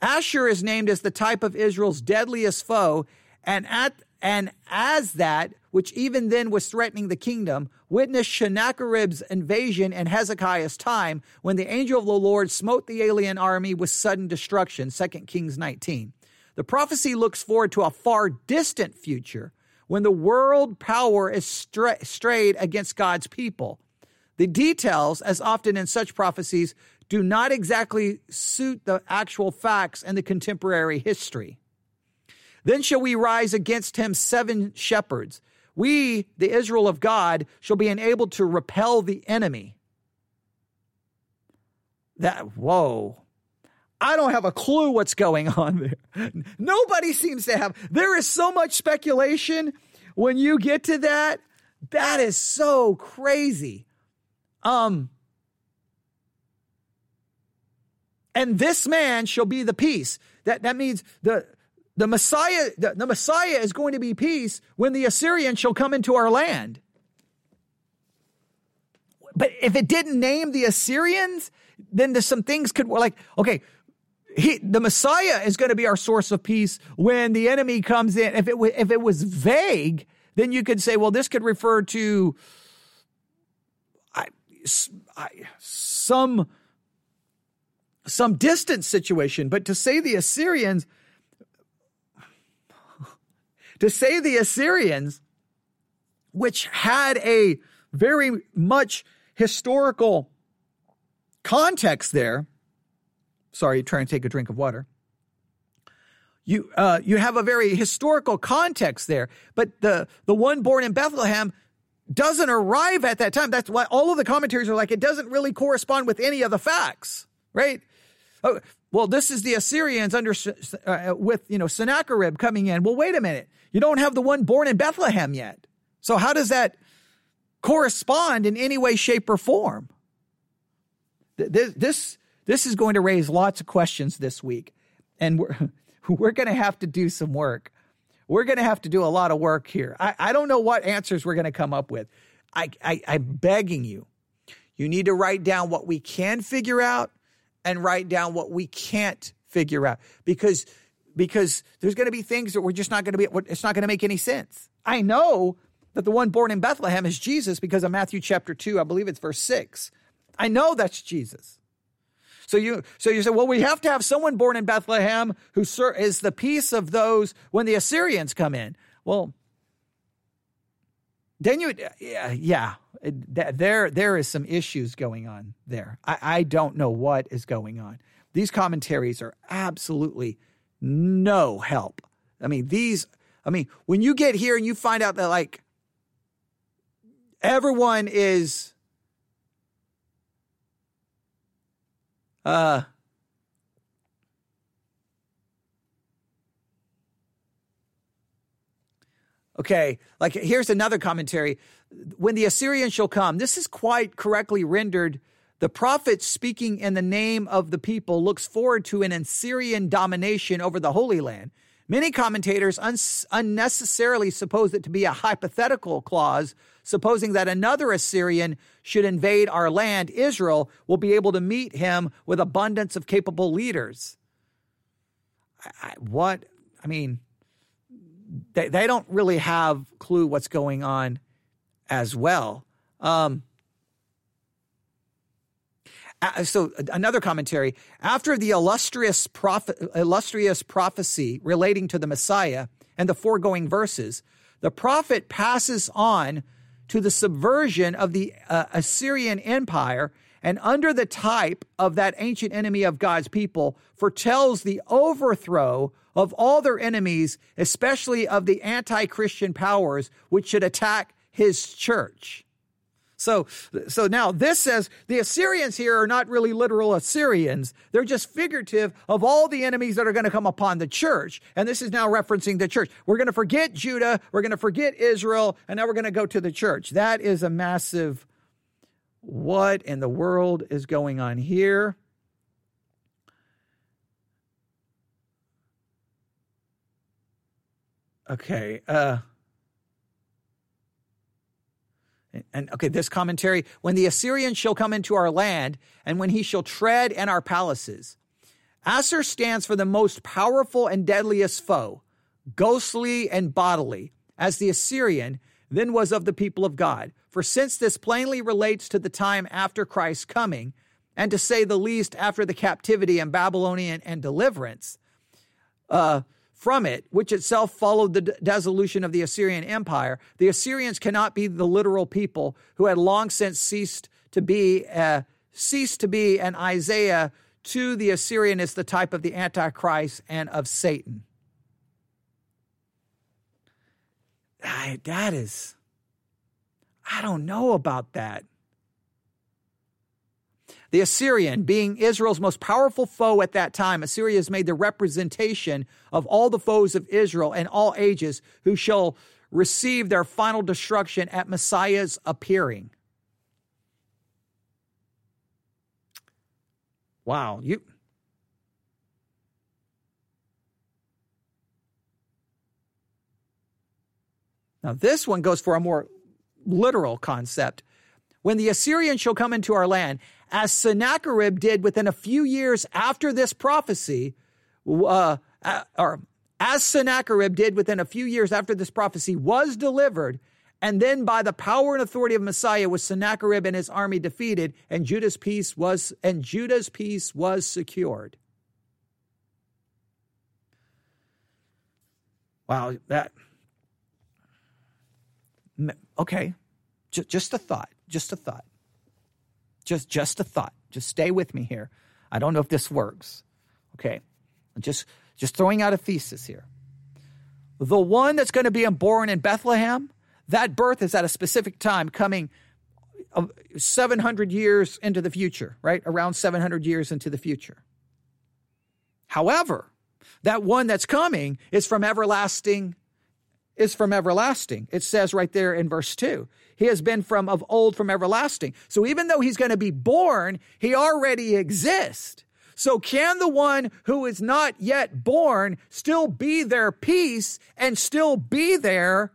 Ashur is named as the type of Israel's deadliest foe, and at and as that which even then was threatening the kingdom, witnessed Sennacherib's invasion in Hezekiah's time when the angel of the Lord smote the alien army with sudden destruction, 2 Kings 19. The prophecy looks forward to a far distant future when the world power is stra- strayed against God's people. The details, as often in such prophecies, do not exactly suit the actual facts and the contemporary history. Then shall we rise against him seven shepherds we, the Israel of God, shall be enabled to repel the enemy. That, whoa. I don't have a clue what's going on there. Nobody seems to have. There is so much speculation when you get to that. That is so crazy. Um, and this man shall be the peace. That that means the the Messiah, the, the Messiah is going to be peace when the Assyrians shall come into our land. But if it didn't name the Assyrians, then there's some things could like, okay, he, the Messiah is going to be our source of peace when the enemy comes in. If it, if it was vague, then you could say, well, this could refer to I, I, some some distant situation. But to say the Assyrians, to say the Assyrians, which had a very much historical context there. Sorry, trying to take a drink of water. You uh, you have a very historical context there, but the the one born in Bethlehem doesn't arrive at that time. That's why all of the commentaries are like it doesn't really correspond with any of the facts, right? Well, this is the Assyrians under uh, with you know Sennacherib coming in. Well, wait a minute, you don't have the one born in Bethlehem yet. So how does that correspond in any way, shape, or form? This this this is going to raise lots of questions this week, and we're we're going to have to do some work. We're going to have to do a lot of work here. I, I don't know what answers we're going to come up with. I, I I'm begging you, you need to write down what we can figure out and write down what we can't figure out because because there's going to be things that we're just not going to be it's not going to make any sense. I know that the one born in Bethlehem is Jesus because of Matthew chapter 2, I believe it's verse 6. I know that's Jesus. So you so you say, well, we have to have someone born in Bethlehem who is the peace of those when the Assyrians come in. Well, then you yeah, yeah there there is some issues going on there. I, I don't know what is going on. These commentaries are absolutely no help. I mean, these I mean, when you get here and you find out that like everyone is uh Okay, like here's another commentary. When the Assyrian shall come, this is quite correctly rendered. The prophet speaking in the name of the people looks forward to an Assyrian domination over the Holy Land. Many commentators un- unnecessarily suppose it to be a hypothetical clause, supposing that another Assyrian should invade our land, Israel will be able to meet him with abundance of capable leaders. I, I, what? I mean, they, they don't really have clue what's going on as well. Um, so another commentary after the illustrious prophet, illustrious prophecy relating to the Messiah and the foregoing verses, the prophet passes on to the subversion of the uh, Assyrian Empire and under the type of that ancient enemy of God's people foretells the overthrow of all their enemies, especially of the anti-Christian powers which should attack his church. So, so now this says the Assyrians here are not really literal Assyrians. They're just figurative of all the enemies that are going to come upon the church. And this is now referencing the church. We're going to forget Judah. We're going to forget Israel. And now we're going to go to the church. That is a massive, what in the world is going on here? Okay. Uh, And okay, this commentary when the Assyrian shall come into our land, and when he shall tread in our palaces. Assur stands for the most powerful and deadliest foe, ghostly and bodily, as the Assyrian then was of the people of God. For since this plainly relates to the time after Christ's coming, and to say the least after the captivity and Babylonian and deliverance, uh, from it, which itself followed the dissolution of the Assyrian Empire, the Assyrians cannot be the literal people who had long since ceased to be uh, ceased to be, and Isaiah to the Assyrian is the type of the Antichrist and of Satan. I, that is, I don't know about that. The Assyrian, being Israel's most powerful foe at that time, Assyria has made the representation of all the foes of Israel in all ages who shall receive their final destruction at Messiah's appearing. Wow, you Now this one goes for a more literal concept. When the Assyrian shall come into our land, as Sennacherib did within a few years after this prophecy, uh, or as Sennacherib did within a few years after this prophecy was delivered, and then by the power and authority of Messiah was Sennacherib and his army defeated, and Judah's peace was and Judah's peace was secured. Wow, that okay. Just, just a thought. Just a thought. Just just a thought. Just stay with me here. I don't know if this works. Okay. Just just throwing out a thesis here. The one that's going to be born in Bethlehem that birth is at a specific time coming uh, 700 years into the future, right? Around 700 years into the future. However, that one that's coming is from everlasting is from everlasting. It says right there in verse 2. He has been from of old from everlasting. So even though he's going to be born, he already exists. So can the one who is not yet born still be their peace and still be there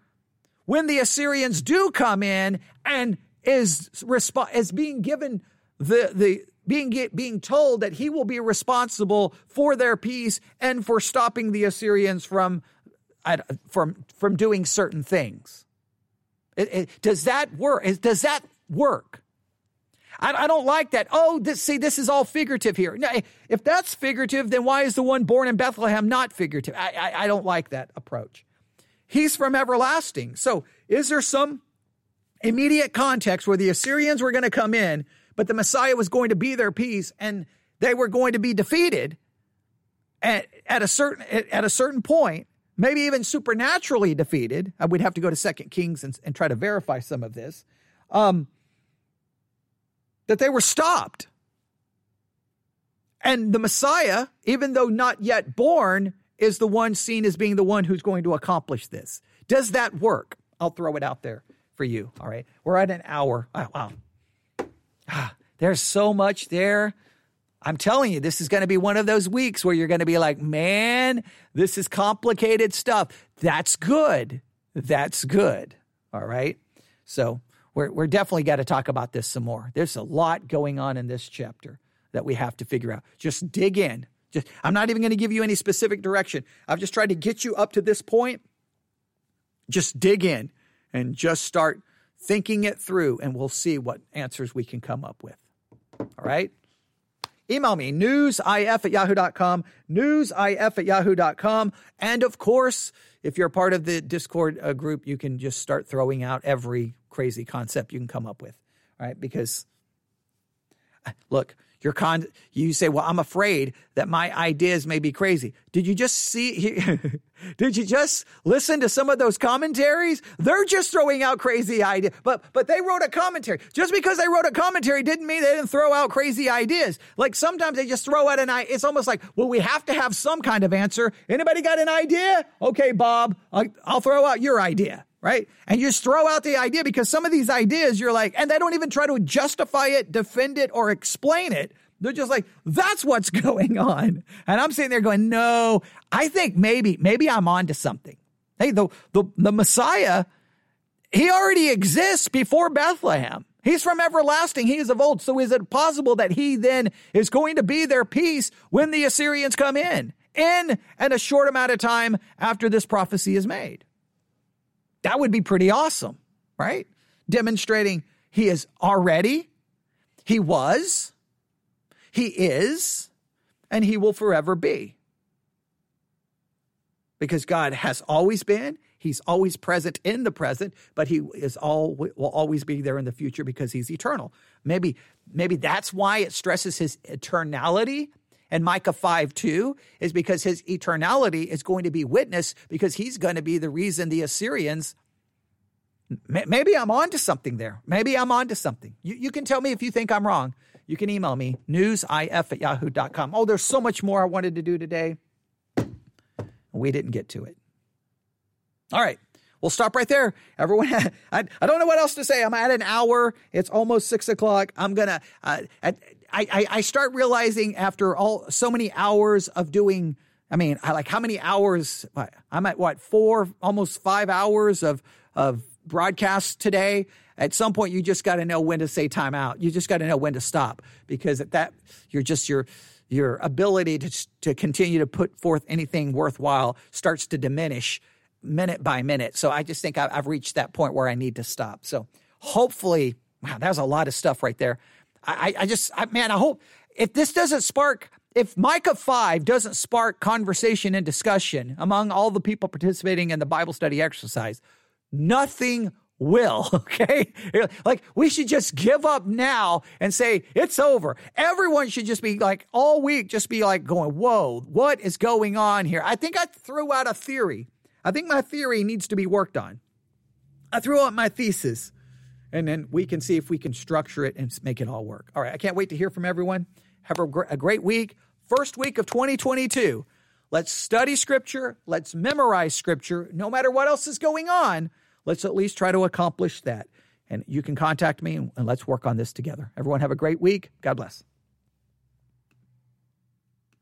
when the Assyrians do come in and is resp- is being given the the being get, being told that he will be responsible for their peace and for stopping the Assyrians from from from doing certain things. It, it, does that work? Does that work? I, I don't like that. Oh, this, see, this is all figurative here. No, if that's figurative, then why is the one born in Bethlehem not figurative? I, I, I don't like that approach. He's from everlasting. So is there some immediate context where the Assyrians were going to come in, but the Messiah was going to be their peace and they were going to be defeated at, at a certain at a certain point, maybe even supernaturally defeated. I would have to go to Second Kings and, and try to verify some of this. Um, that they were stopped. And the Messiah, even though not yet born, is the one seen as being the one who's going to accomplish this. Does that work? I'll throw it out there for you. All right. We're at an hour. Oh, wow. Ah, there's so much there. I'm telling you, this is going to be one of those weeks where you're going to be like, man, this is complicated stuff. That's good. That's good. All right. So we're, we're definitely got to talk about this some more. There's a lot going on in this chapter that we have to figure out. Just dig in. Just, I'm not even going to give you any specific direction. I've just tried to get you up to this point. Just dig in and just start thinking it through, and we'll see what answers we can come up with. All right? Email me, newsif at yahoo.com, newsif at yahoo.com. And of course, if you're part of the Discord uh, group, you can just start throwing out every crazy concept you can come up with. All right? Because, uh, look, your con you say well i'm afraid that my ideas may be crazy. Did you just see did you just listen to some of those commentaries? They're just throwing out crazy ideas but but they wrote a commentary. Just because they wrote a commentary didn't mean they didn't throw out crazy ideas. Like sometimes they just throw out an idea it's almost like well we have to have some kind of answer. Anybody got an idea? Okay bob i'll, I'll throw out your idea right? And you just throw out the idea because some of these ideas you're like, and they don't even try to justify it, defend it, or explain it. They're just like, that's what's going on. And I'm sitting there going, no, I think maybe, maybe I'm onto something. Hey, the, the, the Messiah, he already exists before Bethlehem. He's from everlasting. He is of old. So is it possible that he then is going to be their peace when the Assyrians come in, in and a short amount of time after this prophecy is made? That would be pretty awesome, right? Demonstrating he is already, he was, he is, and he will forever be. Because God has always been, he's always present in the present, but he is all will always be there in the future because he's eternal. Maybe maybe that's why it stresses his eternality and Micah 5 2 is because his eternality is going to be witness because he's going to be the reason the Assyrians. Maybe I'm on to something there. Maybe I'm on to something. You, you can tell me if you think I'm wrong. You can email me, newsif at yahoo.com. Oh, there's so much more I wanted to do today. We didn't get to it. All right. We'll stop right there. Everyone, I, I don't know what else to say. I'm at an hour. It's almost six o'clock. I'm going to, uh, I, I start realizing after all so many hours of doing, I mean, I like how many hours? I'm at what four, almost five hours of of broadcast today. At some point, you just got to know when to say time out. You just got to know when to stop because at that you're just you're your ability to, to continue to put forth anything worthwhile starts to diminish minute by minute. So I just think I, have reached that point where I need to stop. So hopefully, wow, that was a lot of stuff right there. I, I just, I, man, I hope if this doesn't spark, if Micah 5 doesn't spark conversation and discussion among all the people participating in the Bible study exercise, nothing will. Okay. Like we should just give up now and say it's over. Everyone should just be like all week, just be like going, whoa, what is going on here? I think I threw out a theory. I think my theory needs to be worked on. I threw out my thesis and then we can see if we can structure it and make it all work. All right. I can't wait to hear from everyone. Have a, a great week. First week of 2022. Let's study scripture. Let's memorize scripture. No matter what else is going on, let's at least try to accomplish that. And you can contact me and let's work on this together. Everyone have a great week. God bless.